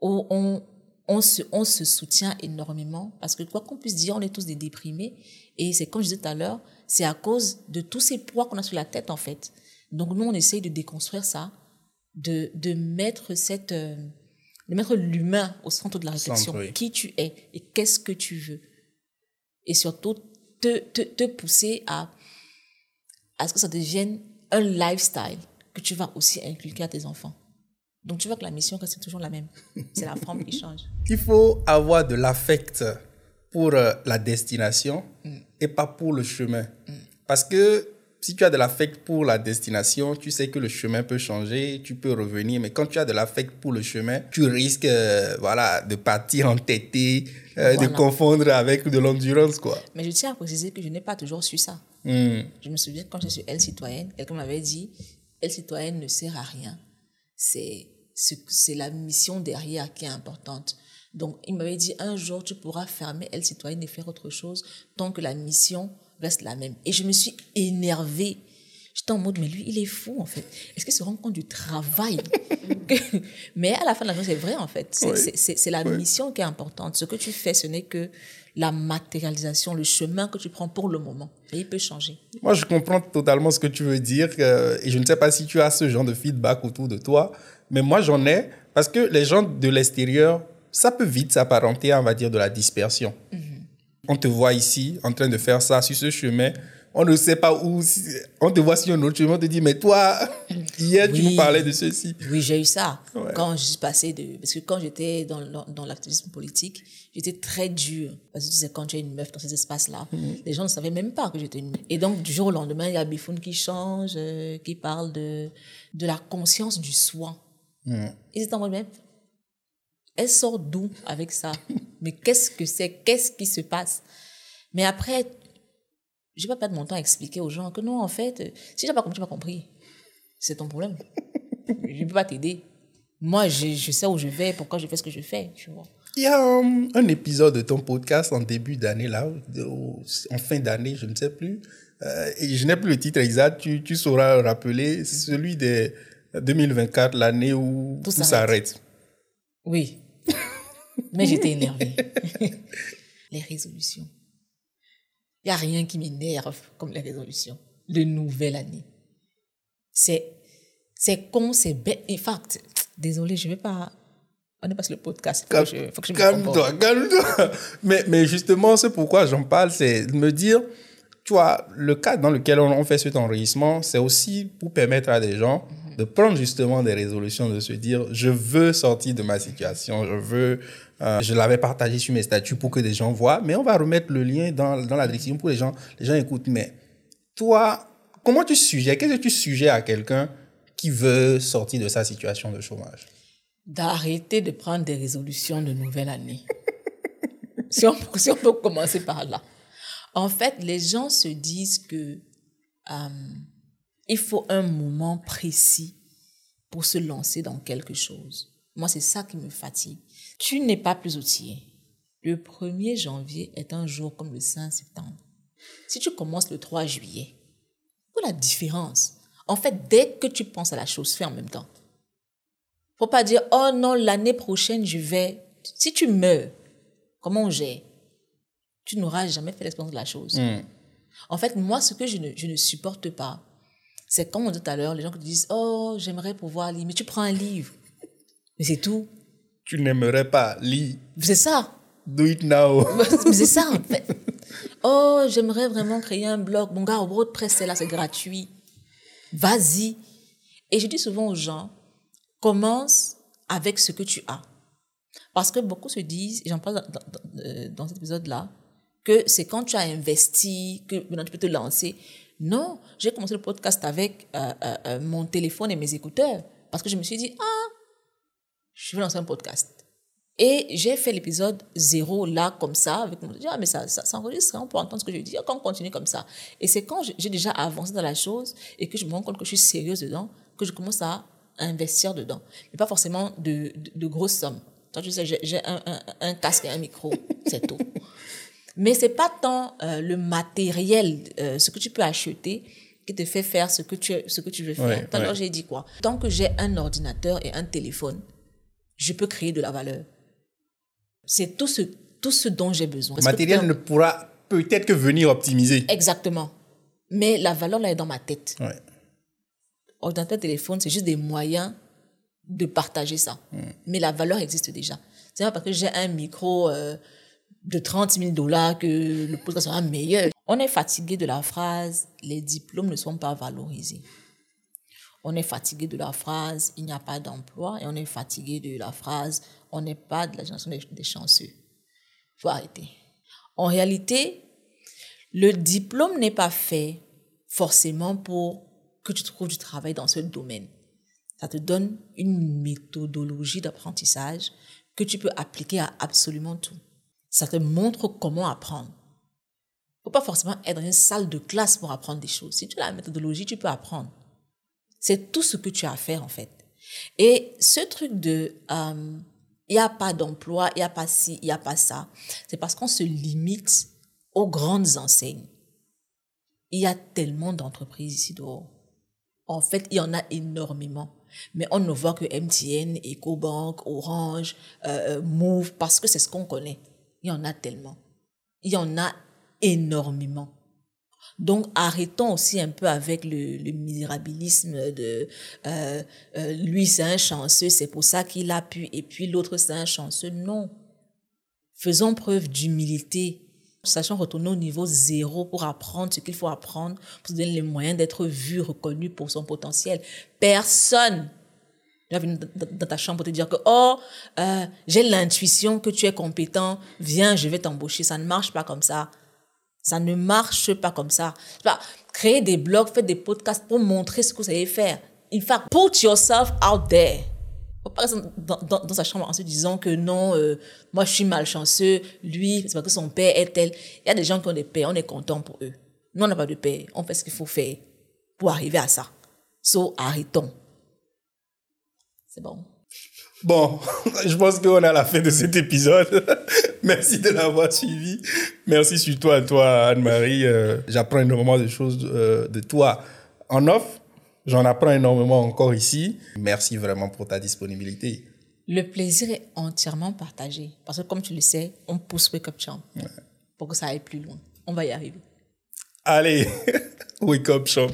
Où on, on, se, on se soutient énormément parce que quoi qu'on puisse dire, on est tous des déprimés. Et c'est comme je disais tout à l'heure, c'est à cause de tous ces poids qu'on a sur la tête en fait. Donc nous, on essaye de déconstruire ça de, de mettre cette, euh, de mettre l'humain au centre de la réflexion. Centre, oui. Qui tu es et qu'est-ce que tu veux. Et surtout, te, te, te pousser à, à ce que ça devienne un lifestyle que tu vas aussi inculquer à tes enfants. Donc, tu vois que la mission reste toujours la même. C'est la forme qui change. Il faut avoir de l'affect pour euh, la destination Mm. et pas pour le chemin. Parce que si tu as de l'affect pour la destination, tu sais que le chemin peut changer, tu peux revenir. Mais quand tu as de l'affect pour le chemin, tu risques euh, voilà, de partir entêté, euh, de confondre avec de l'endurance. quoi. Mais je tiens à préciser que je n'ai pas toujours su ça. Hmm. Je me souviens quand je suis Elle citoyenne, quelqu'un m'avait dit Elle citoyenne ne sert à rien. C'est c'est c'est la mission derrière qui est importante. Donc, il m'avait dit un jour, tu pourras fermer Elle citoyenne et faire autre chose tant que la mission reste la même. Et je me suis énervée. J'étais en mode, mais lui, il est fou, en fait. Est-ce qu'il se rend compte du travail Mais à la fin de la journée, c'est vrai, en fait. C'est la mission qui est importante. Ce que tu fais, ce n'est que la matérialisation, le chemin que tu prends pour le moment. Et il peut changer. Moi, je comprends totalement ce que tu veux dire euh, et je ne sais pas si tu as ce genre de feedback autour de toi, mais moi, j'en ai parce que les gens de l'extérieur, ça peut vite s'apparenter à, on va dire, de la dispersion. On te voit ici en train de faire ça sur ce chemin. On ne sait pas où. On te voit sur un autre chemin. On te dit, mais toi, hier, tu nous parlais de ceci. Oui, j'ai eu ça. Ouais. Quand je suis passée de. Parce que quand j'étais dans, dans, dans l'activisme politique, j'étais très dure. Parce que tu sais, quand tu es une meuf dans ces espaces-là, les gens ne savaient même pas que j'étais une meuf. Et donc, du jour au lendemain, il y a Bifoun qui change, euh, qui parle de, de la conscience du soi. Ils étaient en mode, mais elle sort d'où avec ça? Mais qu'est-ce que c'est? Qu'est-ce qui se passe? Mais après, je vais pas perdre mon temps à expliquer aux gens que non, en fait, euh, si tu n'as pas compris, tu n'as pas compris. C'est ton problème. je ne peux pas t'aider. Moi, je, je sais où je vais, pourquoi je fais ce que je fais, tu vois. Il y a un, un épisode de ton podcast en début d'année, là, en fin d'année, je ne sais plus. Euh, et je n'ai plus le titre exact, tu, tu sauras rappeler. C'est celui de 2024, l'année où Tout s'arrête. Oui. Mais j'étais énervée. les résolutions. Il n'y a rien qui m'énerve comme les résolutions de nouvelle année. C'est, c'est con, c'est bête. In fact, désolé, je ne vais pas. On est pas sur le podcast. Que je, faut que je. Calme-toi, calme-toi. Mais, mais justement, c'est pourquoi j'en parle, c'est de me dire, tu vois, le cadre dans lequel on, on fait cet enregistrement, c'est aussi pour permettre à des gens de prendre justement des résolutions, de se dire, je veux sortir de ma situation, je veux, euh, je l'avais partagé sur mes statuts pour que des gens voient, mais on va remettre le lien dans, dans la description pour les gens, les gens écoutent. Mais toi, comment tu suggères, qu'est-ce que tu suggères à quelqu'un qui veut sortir de sa situation de chômage? d'arrêter de prendre des résolutions de nouvelle année. si, on, si on peut commencer par là. En fait, les gens se disent que euh, il faut un moment précis pour se lancer dans quelque chose. Moi, c'est ça qui me fatigue. Tu n'es pas plus outillé. Le 1er janvier est un jour comme le 5 septembre. Si tu commences le 3 juillet, où la différence En fait, dès que tu penses à la chose, fais en même temps. Faut pas dire, oh non, l'année prochaine, je vais. Si tu meurs, comment on gère? Tu n'auras jamais fait l'expérience de la chose. En fait, moi, ce que je ne, je ne supporte pas, c'est comme on dit tout à l'heure, les gens qui te disent, oh, j'aimerais pouvoir lire, mais tu prends un livre. Mais c'est tout. Tu n'aimerais pas, lis, C'est ça. do it now. Mais c'est ça, en fait. Oh, j'aimerais vraiment créer un blog. Mon gars, WordPress, c'est là, c'est gratuit. Vas-y. Et je dis souvent aux gens, commence avec ce que tu as. Parce que beaucoup se disent, et j'en parle dans, dans- euh, dans cet épisode-là, que c'est quand tu as investi que maintenant tu peux te lancer. Non, j'ai commencé le podcast avec euh, euh, euh, mon téléphone et mes écouteurs. Parce que je me suis dit, ah, je vais lancer un podcast. Et j'ai fait l'épisode zéro là, comme ça, avec mon ah, mais ça, ça, ça enregistre, hein, on peut entendre ce que je dis, quand on continue comme ça. Et c'est quand j'ai- déjà avancé dans la chose et que je me rends compte que je suis sérieuse dedans, que je commence à investir dedans. Mais pas forcément de, de, grosses sommes. Toi, j'ai un, un casque et un micro, c'est tout. Mais c'est pas tant euh, le matériel, euh, ce que tu peux acheter, qui te fait faire ce que tu, ce que tu veux faire. Ouais, Tout à l'heure, ouais. j'ai dit quoi? Tant que j'ai un ordinateur et un téléphone, je peux créer de la valeur. C'est tout ce, tout ce dont j'ai besoin. Le que matériel ne pourra peut-être que venir optimiser. Exactement. Mais la valeur, là, est dans ma tête. Ouais. Ordinateur, téléphone, c'est juste des moyens de partager ça. Mais la valeur existe déjà. C'est pas parce que j'ai un micro euh, de 30 000 dollars que le podcast sera meilleur. On est fatigué de la phrase les diplômes ne sont pas valorisés. On est fatigué de la phrase il n'y a pas d'emploi et on est fatigué de la phrase on n'est pas de la génération des, chanceux. faut arrêter. En réalité, le diplôme n'est pas fait forcément pour que tu trouves du travail dans ce domaine. Ça te donne une méthodologie d'apprentissage que tu peux appliquer à absolument tout. Ça te montre comment apprendre. Il faut pas forcément être dans une salle de classe pour apprendre des choses. Si tu as la méthodologie, tu peux apprendre. C'est tout ce que tu as à faire en fait. Et ce truc de euh, il n'y a pas d'emploi, il n'y a pas ci, il n'y a pas ça, c'est parce qu'on se limite aux grandes enseignes. Il y a tellement d'entreprises ici dehors. En fait, il y en a énormément. Mais on ne voit que MTN, EcoBank, Orange, euh, euh, Move, parce que c'est ce qu'on connaît. Il y en a tellement. Il y en a énormément. Donc arrêtons aussi un peu avec le, misérabilisme de euh, euh, lui c'est un chanceux, c'est pour ça qu'il a pu, et puis l'autre c'est un chanceux. Non. Faisons preuve d'humilité. Sachons retourner au niveau zéro pour apprendre ce qu'il faut apprendre, pour se donner les moyens d'être vu, reconnu pour son potentiel. Personne va venir dans ta chambre pour te dire que, oh, euh, j'ai l'intuition que tu es compétent, viens, je vais t'embaucher. Ça ne marche pas comme ça. Ça ne marche pas comme ça. Créer des blogs, faire des podcasts pour montrer ce que vous savez faire. In fact, put yourself out there. Pas rester dans, sa chambre en se disant que non, euh, moi je suis malchanceux, lui, c'est parce que son père est tel. Il y a des gens qui ont des pères, on est content pour eux. Nous, on n'a pas de père, on fait ce qu'il faut faire pour arriver à ça. So, arrêtons. C'est bon. Bon, je pense qu'on est à la fin de cet épisode. Merci de l'avoir suivi. Merci surtout à toi, Anne-Marie. Euh, J'apprends énormément de choses euh, de toi en off. J'en apprends énormément encore ici. Merci vraiment pour ta disponibilité. Le plaisir est entièrement partagé. Parce que comme tu le sais, on pousse Wake Up Champ ouais. pour que ça aille plus loin. On va y arriver. Allez, Wake Up Champ.